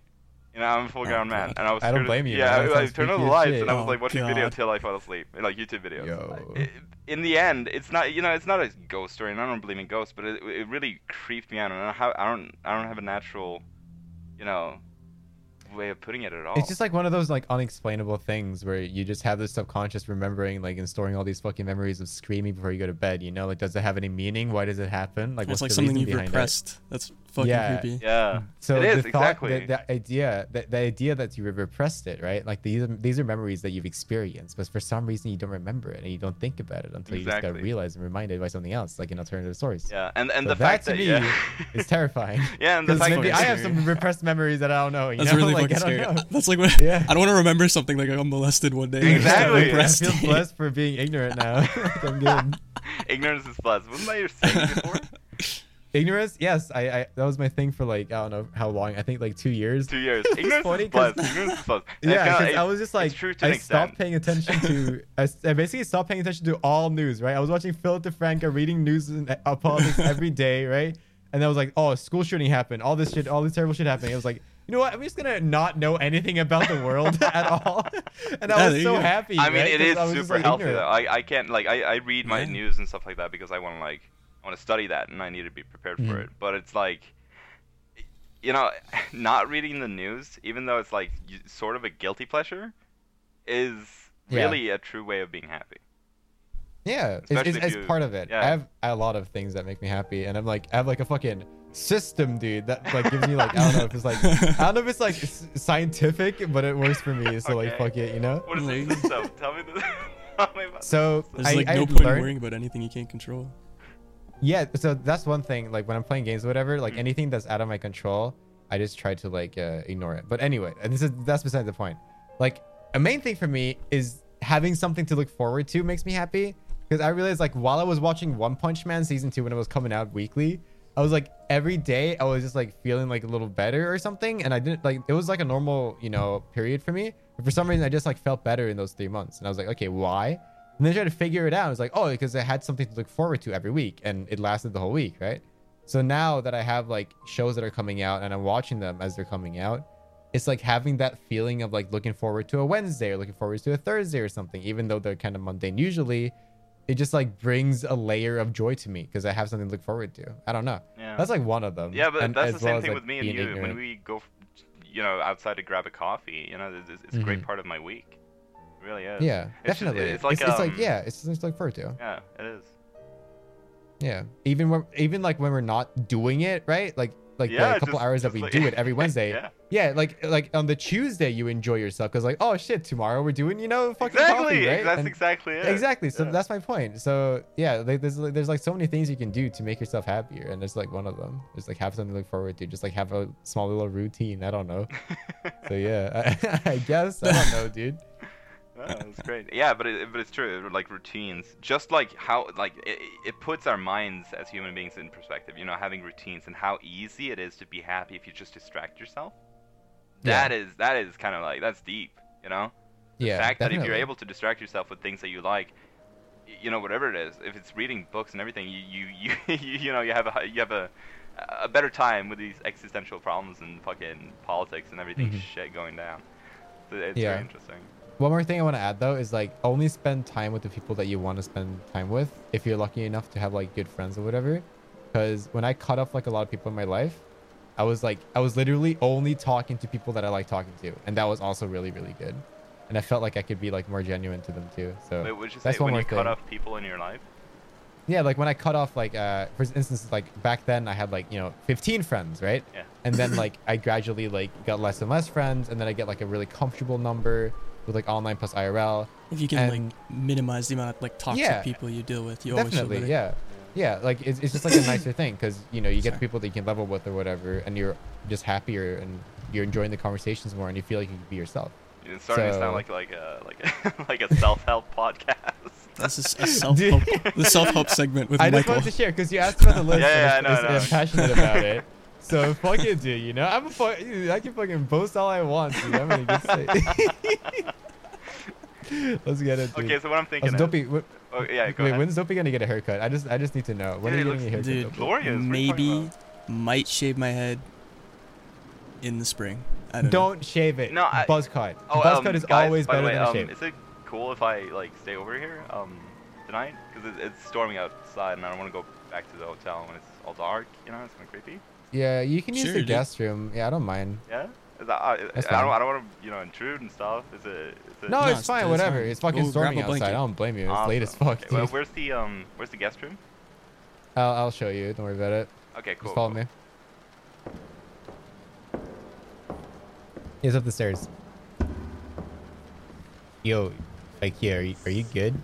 You know, I'm a full Oh, grown man, and I was. I don't scared to- blame you, Yeah, man. That I, I turned on the lights shit. and I was Oh, like watching video God. till I fell asleep, like YouTube videos. Yo. I- in the end, it's not you know it's not a ghost story, and I don't believe in ghosts, but it, it really creeped me out, and I don't have I don't I don't have a natural, you know, way of putting it at all. It's just like one of those like unexplainable things where you just have this subconscious remembering, like and storing all these fucking memories of screaming before you go to bed. You know, like does it have any meaning? Why does it happen? Like it's what's like the something reason you've behind it? repressed. That's fucking Yeah. creepy. yeah. So It is, the thought, exactly. the, the idea, the, the idea that you repressed it, right? Like these, are, these are memories that you've experienced, but for some reason you don't remember it and you don't think about it until you just got realized and reminded by something else, like an alternative stories. Yeah, and and So the that fact to that me yeah. is [LAUGHS] terrifying. yeah, and the [LAUGHS] fact maybe that I have some repressed memories that I don't know. You That's know? really like I fucking don't scary. know. That's like when Yeah. I don't want to remember something like I got molested one day. Exactly. I Impressed. feel blessed [LAUGHS] for being ignorant now. [LAUGHS] I'm good. [LAUGHS] Ignorance is bliss. Wasn't that your saying before? Ignorance, yes. I, I that was my thing for like I don't know how long. I think like two years. Two years. It's Ignorance funny is 'cause- bliss. Ignorance is bliss. And Yeah, kinda- because I was just like, true to an I stopped extent. paying attention to, I basically stopped paying attention to all news, right? I was watching Philip DeFranco reading news and uh, politics every day, right? And I was like, oh, school shooting happened, all this shit, all this terrible shit happening. It was like, you know what? I'm just gonna not know anything about the world [LAUGHS] at all, [LAUGHS] and Yeah, I was so go. happy. I mean, right? it 'Cause is I was just, super like, healthy ignorant. though. I, I can't like I, I read my Yeah. news and stuff like that because I want to like I want to study that and I need to be prepared for Mhm. it. But it's like, you know, [LAUGHS] not reading the news, even though it's like sort of a guilty pleasure, is Yeah. really a true way of being happy. Yeah, it's, Especially it's, if it's you- part of it. yeah. I have a lot of things that make me happy, and I'm like, I have like a fucking system, dude, that like gives me like I don't know if it's like I don't know if it's like s- scientific, but it works for me. So like, fuck it, you know. What is Like- this system? Tell me this. [LAUGHS] Tell me about So There's I, like I no point learned, in worrying about anything you can't control. Yeah, so that's one thing. Like when I'm playing games or whatever, like Mm. anything that's out of my control, I just try to like uh, ignore it. But anyway, and this is that's beside the point. Like a main thing for me is having something to look forward to makes me happy because I realized like while I was watching One Punch Man season two when it was coming out weekly, I was like every day I was just like feeling like a little better or something, and I didn't like it was like a normal you know period for me. But for some reason, I just like felt better in those three months, and I was like, okay, why? And then I tried to figure it out. I was like, oh, because I had something to look forward to every week, and it lasted the whole week, right? So now that I have like shows that are coming out and I'm watching them as they're coming out, it's like having that feeling of like looking forward to a Wednesday or looking forward to a Thursday or something, even though they're kind of mundane usually. It just like brings a layer of joy to me because I have something to look forward to. I don't know. Yeah. That's like one of them. Yeah, but And that's the same well as, thing like, with me and you. When we go, you know, outside to grab a coffee, you know, it's, it's a great Mhm. part of my week. It really is. Yeah, It's just- definitely. it's like, it's, like um, yeah, it's something to look forward to. Yeah, it is. Yeah, even when even like when we're not doing it, right? Like like Yeah, the couple just- hours that we like- do [LAUGHS] it every Wednesday. Yeah. Yeah. like like on the Tuesday you enjoy yourself because like oh shit tomorrow we're doing you know fucking Exactly. coffee, right? That's And- exactly it. Exactly. So Yeah. that's my point. So yeah, like, there's like, there's like so many things you can do to make yourself happier, and there's like one of them. Just like have something to look forward to. Just like have a small little routine. I don't know. [LAUGHS] so yeah, I, [LAUGHS] I guess I don't know, dude. [LAUGHS] Oh, that's great. Yeah, but it, but it's true. Like routines, just like how like it, it puts our minds as human beings in perspective. You know, having routines and how easy it is to be happy if you just distract yourself. Yeah. That is that is kind of like that's deep. You know, the Yeah, fact that if you're able to distract yourself with things that you like, you know, whatever it is, if it's reading books and everything, you you [LAUGHS] you you, know you have a you have a a better time with these existential problems and fucking politics and everything Mhm. shit going down. So it's Yeah. very interesting. One more thing I want to add though is like only spend time with the people that you want to spend time with if you're lucky enough to have like good friends or whatever. Because when I cut off like a lot of people in my life, I was like I was literally only talking to people that I like talking to, and that was also really really good. And I felt like I could be like more genuine to them too. So Wait, would you say that's one when more you cut off people in your life? Yeah, like when I cut off like uh for instance like back then I had like, you know, 15 friends, right? Yeah. And then [LAUGHS] like I gradually like got less and less friends and then I get like a really comfortable number with like online plus IRL. If you can And- like minimize the amount of like toxic Yeah. people you deal with, you always feel Definitely, better. yeah. Yeah, like it's, it's just like a [COUGHS] nicer thing because you know you get Sorry. people that you can level with or whatever, and you're just happier and you're enjoying the conversations more, and you feel like you can be yourself. It's starting to sound like like a like a [LAUGHS] like a self help podcast. [LAUGHS] That's a self help, [LAUGHS] the self help segment with I just Michael. wanted to share because you asked about the list. Yeah, and yeah, I'm, I know, I I'm passionate about it. So fuck it, dude. You know, I'm a fuck. I can fucking boast all I want, dude. I'm gonna just say. Let's get it. Dude. okay, so what I'm thinking Also, is, Dopey, wh- oh yeah, go wait, ahead. when's Dopey gonna get a haircut? I just, I just need to know. When Dude, are it you getting a haircut? Dude, Dopey? glorious. What are you talking maybe might shave my head in the spring. I don't. Don't shave it. No, I- buzz cut. Oh, buzz um, cut is guys, always better way, than a um, shave. Is it cool if I like stay over here um tonight? Because it, it's storming outside, and I don't want to go back to the hotel when it's all dark. You know, it's kind of creepy. Yeah, you can use Sure, the dude. guest room. Yeah, I don't mind. Yeah. Is that, I, I don't. I don't want to, you know, intrude and stuff. Is it? Is it No, No, it's it's- fine. it's Whatever. fine. It's fucking Go grab storming a outside. I don't blame you. It's late as fuck. Okay, well, where's the um? Where's the guest room? I'll, I'll show you. Don't worry about it. Okay, cool. Just follow cool. me. He's up the stairs. Yo, like here, are you, are you good?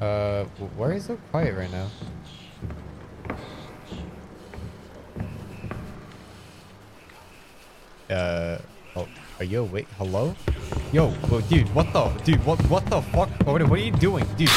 Uh, wh- why are you so quiet right now? Uh, oh, are you awake? Hello? Yo, well, dude, what the, dude, what, what the fuck? What, what are you doing, dude?